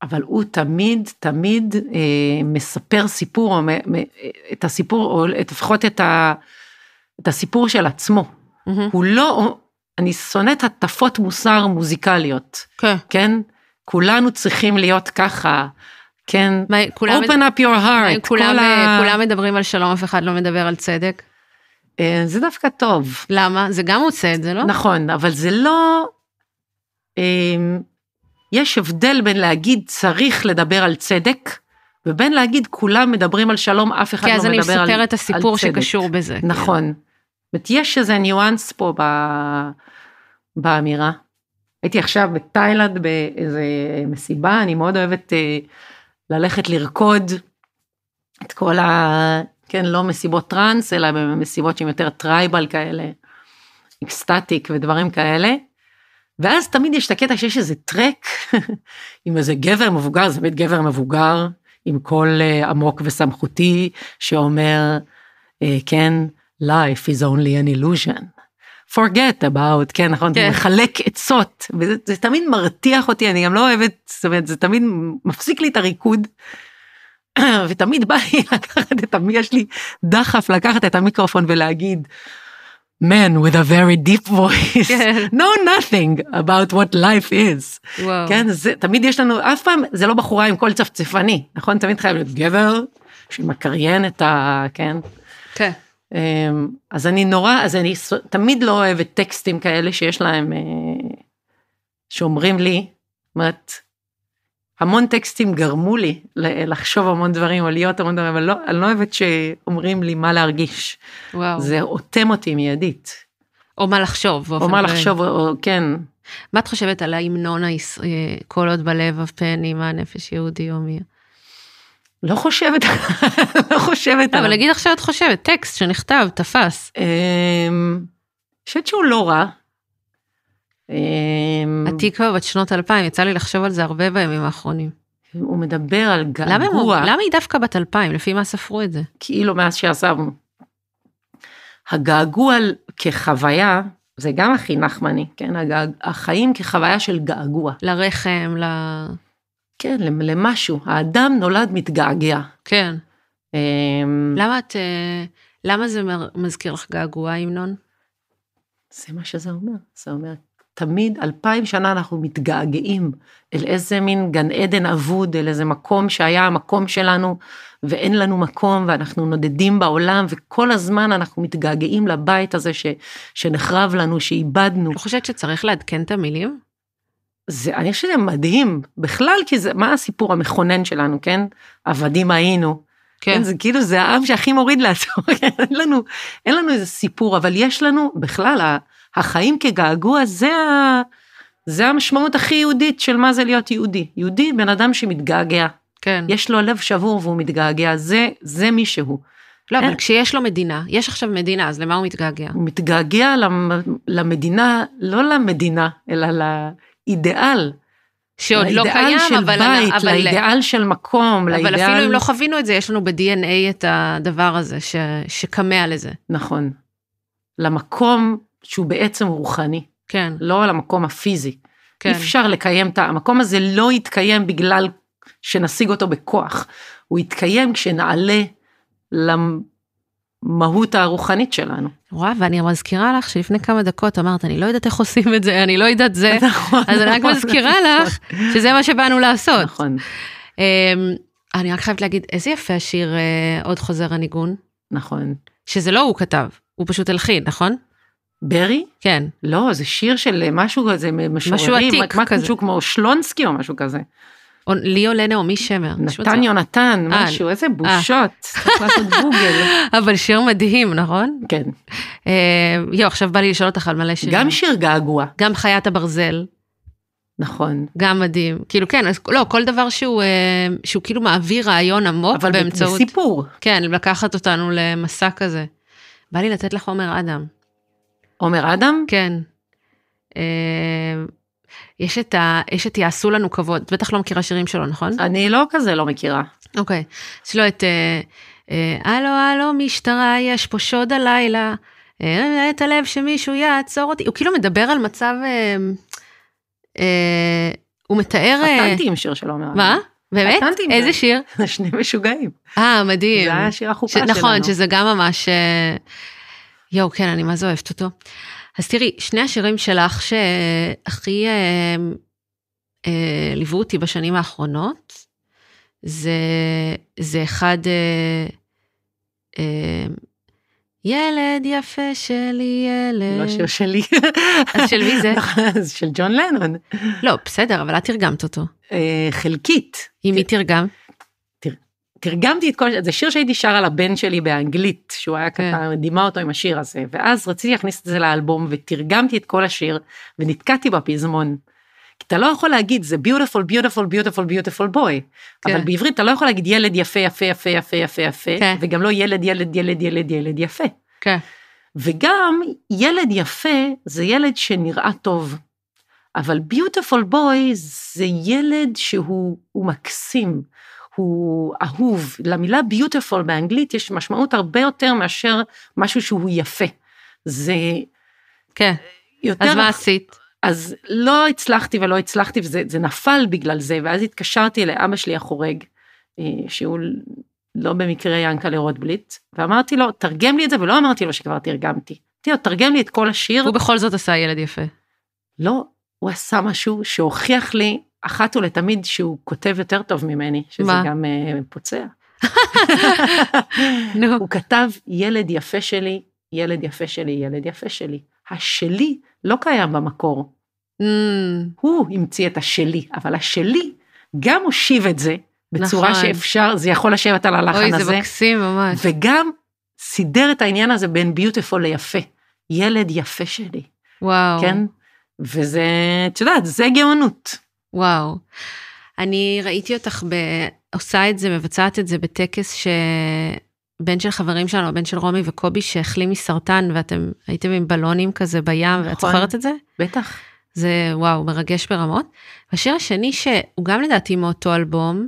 אבל הוא תמיד, תמיד אה, מספר סיפור, או, מ, מ, את הסיפור, או לפחות את, ה, את הסיפור של עצמו. מהמם. הוא לא, אני שונאת הטפות מוסר מוזיקליות, כן. כן? כולנו צריכים להיות ככה, כן? מה, כולם, Open up your מה, heart. כולם, כל ה... כולם מדברים על שלום, אף אחד לא מדבר על צדק. אה, זה דווקא טוב. למה? זה גם מוצא את זה, לא? נכון, אבל זה לא... אה, יש הבדל בין להגיד צריך לדבר על צדק, ובין להגיד כולם מדברים על שלום, אף אחד כי לא אז מדבר אני על, מספרת את הסיפור צדק. שקשור בזה. נכון. זאת אומרת, יש איזה ניואנס פה ב... באמירה. הייתי עכשיו בתאילנד באיזה מסיבה, אני מאוד אוהבת אה, ללכת לרקוד את כל ה... כן, לא מסיבות טראנס, אלא מסיבות שהן יותר tribal כאלה, ecstatic ודברים כאלה. ואז תמיד יש את הקטע שיש איזה track עם איזה גבר מבוגר, זה באמת גבר מבוגר, עם קול אה, עמוק וסמכותי, שאומר, אה, כן, life is only an illusion. forget about, כן, נכון, כן. מחלק עצות, וזה זה תמיד מרתיח אותי, אני גם לא אוהבת, זאת אומרת, זה תמיד מפסיק לי את הריקוד. ותמיד בא לי לקחת את, המ- יש לי דחף לקחת את המיקרופון ולהגיד, man with a very deep voice, כן. know nothing about what life is. וואו. כן, זה, תמיד יש לנו, אף פעם זה לא בחורה עם קול צפצפני, נכון? תמיד חייב להיות גבר שמקריין את ה... כן. כן. אמ, אז אני נורא, אז אני תמיד לא אוהבת טקסטים כאלה שיש להם, אה, שאומרים לי, אומרת, המון טקסטים גרמו לי לחשוב המון דברים או להיות המון דברים, אבל לא, אני לא אוהבת שאומרים לי מה להרגיש. וואו. זה אוטם אותי מיידית. או מה לחשוב. או מה. לחשוב, או, או כן. מה את חושבת על ההמנון אה, כל עוד בלב אף פני מה נפש יהודי הומיה? לא חושבת, לא חושבת. אבל עליו. נגיד עכשיו את חושבת, טקסט שנכתב, תפס. אמ, אני חושבת שהוא לא רע. אמ, התקווה בת שנות אלפיים, יצא לי לחשוב על זה הרבה בימים האחרונים. הוא מדבר על למה, געגוע, למה היא דווקא בת אלפיים? לפי מה ספרו את זה? כאילו מאז שעזבנו. הגעגוע כחוויה, זה גם הכי נחמני, כן? הגעג... החיים כחוויה של געגוע. לרחם, ל... כן, למ- למשהו. האדם נולד מתגעגע. כן. אמ, למה את... אה, למה זה מזכיר לך געגוע, ההמנון? זה מה שזה אומר. זה אומר, תמיד, אלפיים שנה אנחנו מתגעגעים אל איזה מין גן עדן אבוד, אל איזה מקום שהיה המקום שלנו, ואין לנו מקום, ואנחנו נודדים בעולם, וכל הזמן אנחנו מתגעגעים לבית הזה ש, שנחרב לנו, שאיבדנו. לא חושבת שצריך לעדכן את המילים? זה, אני חושבת שזה מדהים, בכלל, כי זה, מה הסיפור המכונן שלנו, כן? עבדים היינו. כן. כן, זה כאילו, זה העם שהכי מוריד לעצמו, כן? אין לנו, אין לנו איזה סיפור, אבל יש לנו, בכלל, החיים כגעגוע, זה, ה, זה המשמעות הכי יהודית של מה זה להיות יהודי. יהודי, בן אדם שמתגעגע. כן. יש לו לב שבור והוא מתגעגע, זה, זה מי שהוא. לא, אבל אין. כשיש לו מדינה, יש עכשיו מדינה, אז למה הוא מתגעגע? הוא מתגעגע למ, למדינה, לא למדינה, אלא לאידיאל. שעוד לא קיים, של אבל... בית, אבל- לאידיאל של מקום, אבל לאידיאל... אפילו אם לא חווינו את זה, יש לנו ב-DNA את הדבר הזה ש- שקמע לזה. נכון. למקום שהוא בעצם רוחני, כן, לא למקום הפיזי. כן. אי אפשר לקיים את. המקום הזה לא יתקיים בגלל שנשיג אותו בכוח. הוא יתקיים כשנעלה למהות הרוחנית שלנו. רואה, ואני מזכירה לך שלפני כמה דקות אמרת, אני לא יודעת איך עושים את זה, אני לא יודעת זה, נכון, אז אני רק נכון, מזכירה. לך שזה מה שבאנו לעשות. נכון, אמ, אני רק חייבת להגיד, איזה יפה השיר אה, עוד חוזר הניגון, נכון. שזה לא הוא כתב, הוא פשוט הלחין, נכון? ברי? כן. לא, זה שיר של משהו כזה, משוררים, עתיק מה- כזה. משהו כמו שלונסקי או משהו כזה. או ליאו לנאומי שמר. נתן יונתן, אה, משהו, איזה בושות. צריך לעשות גוגל. אבל שיר מדהים, נכון? כן. אה, יו, עכשיו בא לי לשאול אותך על מלא שירים. גם שיר געגוע. גם חיית הברזל. נכון. גם מדהים. כאילו כן, אז לא, כל דבר שהוא, אה, שהוא כאילו מעביר רעיון עמוק אבל באמצעות... בסיפור. כן, לקחת אותנו למסע כזה. בא לי לתת לך עומר אדם. עומר אדם? כן. אה, יש את, ה, יש את יעשו לנו כבוד, את בטח לא מכירה שירים שלו, נכון? אני לא כזה לא מכירה. אוקיי. יש לו את אה, אה, הלו הלו משטרה, יש פה שוד הלילה, את הלב שמישהו יעצור אותי. הוא כאילו מדבר על מצב, הוא מתאר... חתנתי עם שיר של עומר אדם. מה? באמת? איזה זה. שיר? שני משוגעים. אה, מדהים. זה היה שיר החופה ש- שלנו. נכון, שזה גם ממש... יואו, כן, אני מה זה אוהבת אותו. אז תראי, שני השירים שלך שהכי אה, אה, ליוו אותי בשנים האחרונות, זה, זה אחד, אה, אה, ילד יפה שלי, ילד. לא שיר שלי. אז של מי זה? זה של ג'ון לנון. לא, בסדר, אבל את תרגמת אותו. אה, חלקית. עם מי תרגם? תרגמתי את כל, זה שיר שהייתי שרה לבן שלי באנגלית, שהוא היה כן. קטן, דימה אותו עם השיר הזה, ואז רציתי להכניס את זה לאלבום ותרגמתי את כל השיר ונתקעתי בפזמון. כי אתה לא יכול להגיד זה beautiful beautiful beautiful beautiful boy, כן. אבל בעברית אתה לא יכול להגיד ילד יפה יפה יפה יפה יפה יפה, כן. וגם לא ילד ילד ילד ילד ילד יפה. כן. וגם ילד יפה זה ילד שנראה טוב. אבל ביוטיפול בוי זה ילד שהוא הוא מקסים, הוא אהוב. למילה ביוטיפול באנגלית יש משמעות הרבה יותר מאשר משהו שהוא יפה. זה כן. יותר... אז מה עשית? אז לא הצלחתי ולא הצלחתי וזה זה נפל בגלל זה, ואז התקשרתי לאבא שלי החורג, אה, שהוא לא במקרה ינקלה רוטבליט, ואמרתי לו, תרגם לי את זה, ולא אמרתי לו שכבר תרגמתי. אמרתי לו, תרגם לי את כל השיר. הוא בכל זאת עשה ילד יפה. לא, הוא עשה משהו שהוכיח לי אחת ולתמיד שהוא כותב יותר טוב ממני, שזה מה? גם uh, פוצע. נו. הוא כתב, ילד יפה שלי, ילד יפה שלי, ילד יפה שלי. השלי לא קיים במקור. Mm, הוא המציא את השלי, אבל השלי גם הושיב את זה בצורה נכון. שאפשר, זה יכול לשבת על הלחן אוי, זה הזה, מקסים ממש. וגם סידר את העניין הזה בין ביוטיפול ליפה. ילד יפה שלי, וואו. כן? וזה, את יודעת, זה גאונות. וואו. אני ראיתי אותך ב... עושה את זה, מבצעת את זה בטקס שבן של חברים שלנו, הבן של רומי וקובי, שהחלים מסרטן, ואתם הייתם עם בלונים כזה בים, ואת נכון. זוכרת את זה? בטח. זה וואו, מרגש ברמות. והשיר השני, שהוא גם לדעתי מאותו אלבום,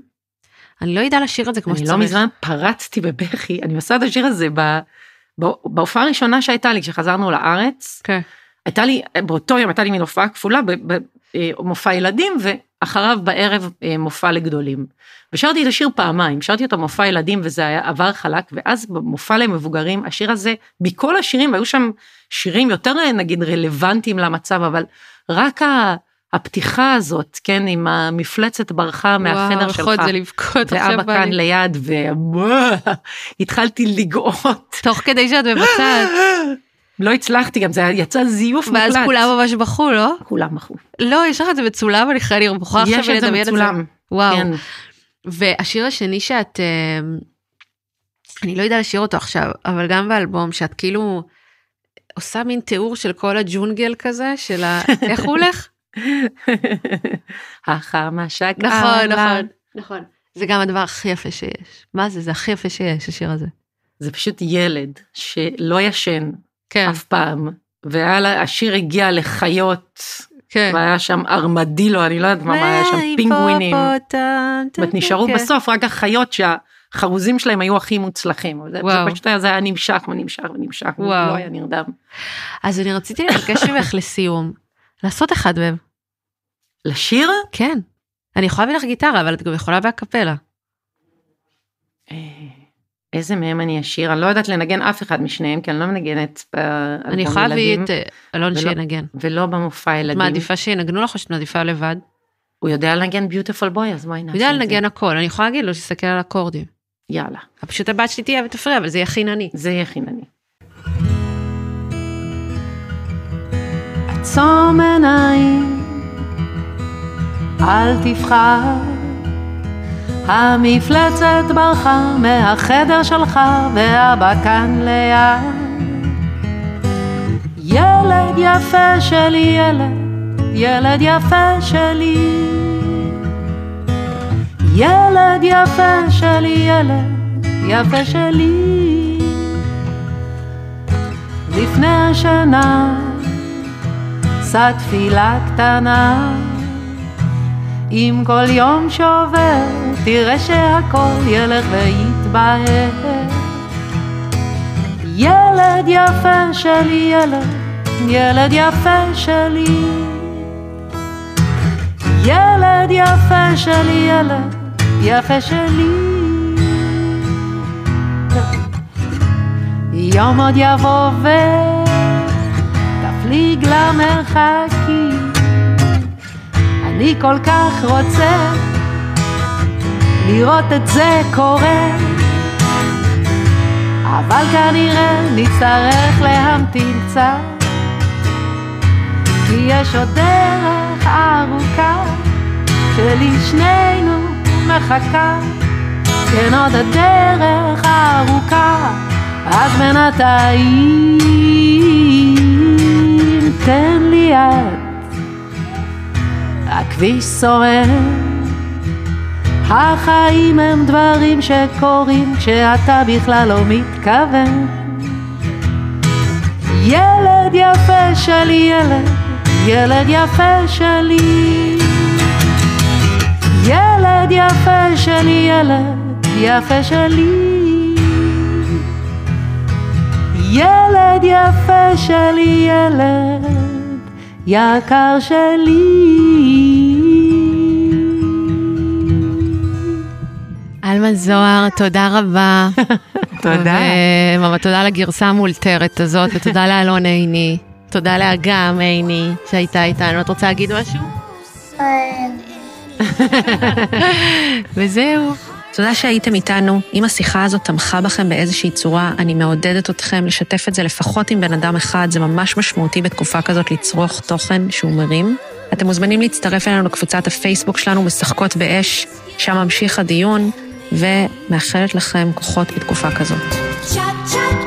אני לא יודעה לשיר את זה כמו אני שצריך. לא מזמן פרצתי בבכי, אני עושה את השיר הזה ב... בהופעה הראשונה שהייתה לי כשחזרנו לארץ, כן. הייתה לי, באותו יום הייתה לי מין הופעה כפולה, מופע ילדים ואחריו בערב אה, מופע לגדולים. ושרתי את השיר פעמיים, שרתי אותו מופע ילדים וזה היה עבר חלק, ואז במופע למבוגרים, השיר הזה, מכל השירים, והיו שם שירים יותר אה, נגיד רלוונטיים למצב, אבל רק ה... הפתיחה הזאת, כן, עם המפלצת ברחה מהחדר וואו, שלך. יכול את זה לבכות עכשיו ואבא בא כאן לי. ליד, והתחלתי לגאות. תוך כדי שאת מבצעת. לא הצלחתי, גם זה יצא זיוף מוחלט. ואז כולם ממש בכו, לא? כולם מחו. לא, יש לך את זה מצולם, אני חייבת לראות, בוכה עכשיו יש את זה ולדמיין את זה. מצולם. וואו. כן. והשיר השני שאת, אה, אני לא יודעה לשיר אותו עכשיו, אבל גם באלבום, שאת כאילו עושה מין תיאור של כל הג'ונגל כזה, של ה... איך הוא הולך? החמה שקעה. נכון. נכון, נכון. זה גם הדבר הכי יפה שיש. מה זה? זה הכי יפה שיש, השיר הזה. זה פשוט ילד שלא ישן כן, אף פעם, והשיר הגיע לחיות, כן. והיה שם ארמדילו, אני לא יודעת מה היה שם, פינגווינים. זאת אומרת, נשארו כן. בסוף רק החיות שהחרוזים שלהם היו הכי מוצלחים. וואו. פשוט היה, זה היה נמשך ונמשך ונמשך, וואו. ולא היה נרדם. אז אני רציתי לבקש ממך לסיום, לעשות אחד מהם. לשיר? כן. אני יכולה להביא לך גיטרה, אבל את גם יכולה בהקפלה. איזה מהם אני אשיר? אני לא יודעת לנגן אף אחד משניהם, כי אני לא מנגנת באלבום אני יכולה להביא את אה, אלון ולא- שינגן. ולא במופע את ילדים. מעדיפה שינגנו לך או שאת מעדיפה לבד? הוא יודע לנגן ביוטיפול בוי, אז בואי הוא נעשה יודע את זה. לנגן הכל, אני יכולה להגיד לו שיסתכל על אקורדים. יאללה, פשוט הבת שלי תהיה ותפריע, אבל זה יהיה חינני. זה יהיה חינני. עצום עיניים, אל תבחר, המפלצת ברחה מהחדר שלך ואבא כאן ליד. ילד יפה שלי ילד, ילד יפה שלי. ילד יפה שלי, ילד יפה שלי. לפני השנה, שא תפילה קטנה. אם כל יום שעובר, תראה שהכל ילך ויתבהר. ילד יפה שלי, ילד, ילד יפה שלי. ילד יפה שלי, ילד יפה שלי. יום עוד יבוא ותפליג למרחקים. אני כל כך רוצה לראות את זה קורה. אבל כנראה נצטרך להמתין קצת, כי יש עוד דרך ארוכה שלשנינו מחכה, כן עוד הדרך ארוכה, אז בינתיים תן לי יד, הכביש שורר החיים הם דברים שקורים כשאתה בכלל לא מתכוון. ילד יפה שלי, ילד, ילד יפה שלי. ילד יפה שלי, ילד יפה שלי. ילד יפה שלי, ילד יקר שלי. אלמה זוהר, תודה רבה. תודה. ומאמה, תודה לגרסה המאולתרת הזאת, ותודה לאלון עיני. תודה לאגם עיני שהייתה איתנו. את רוצה להגיד משהו? וזהו. תודה שהייתם איתנו. אם השיחה הזאת תמכה בכם באיזושהי צורה, אני מעודדת אתכם לשתף את זה לפחות עם בן אדם אחד, זה ממש משמעותי בתקופה כזאת לצרוך תוכן שהוא מרים. אתם מוזמנים להצטרף אלינו לקבוצת הפייסבוק שלנו, משחקות באש, שם ממשיך הדיון. ומאחלת לכם כוחות בתקופה כזאת. צ'ה צ'ה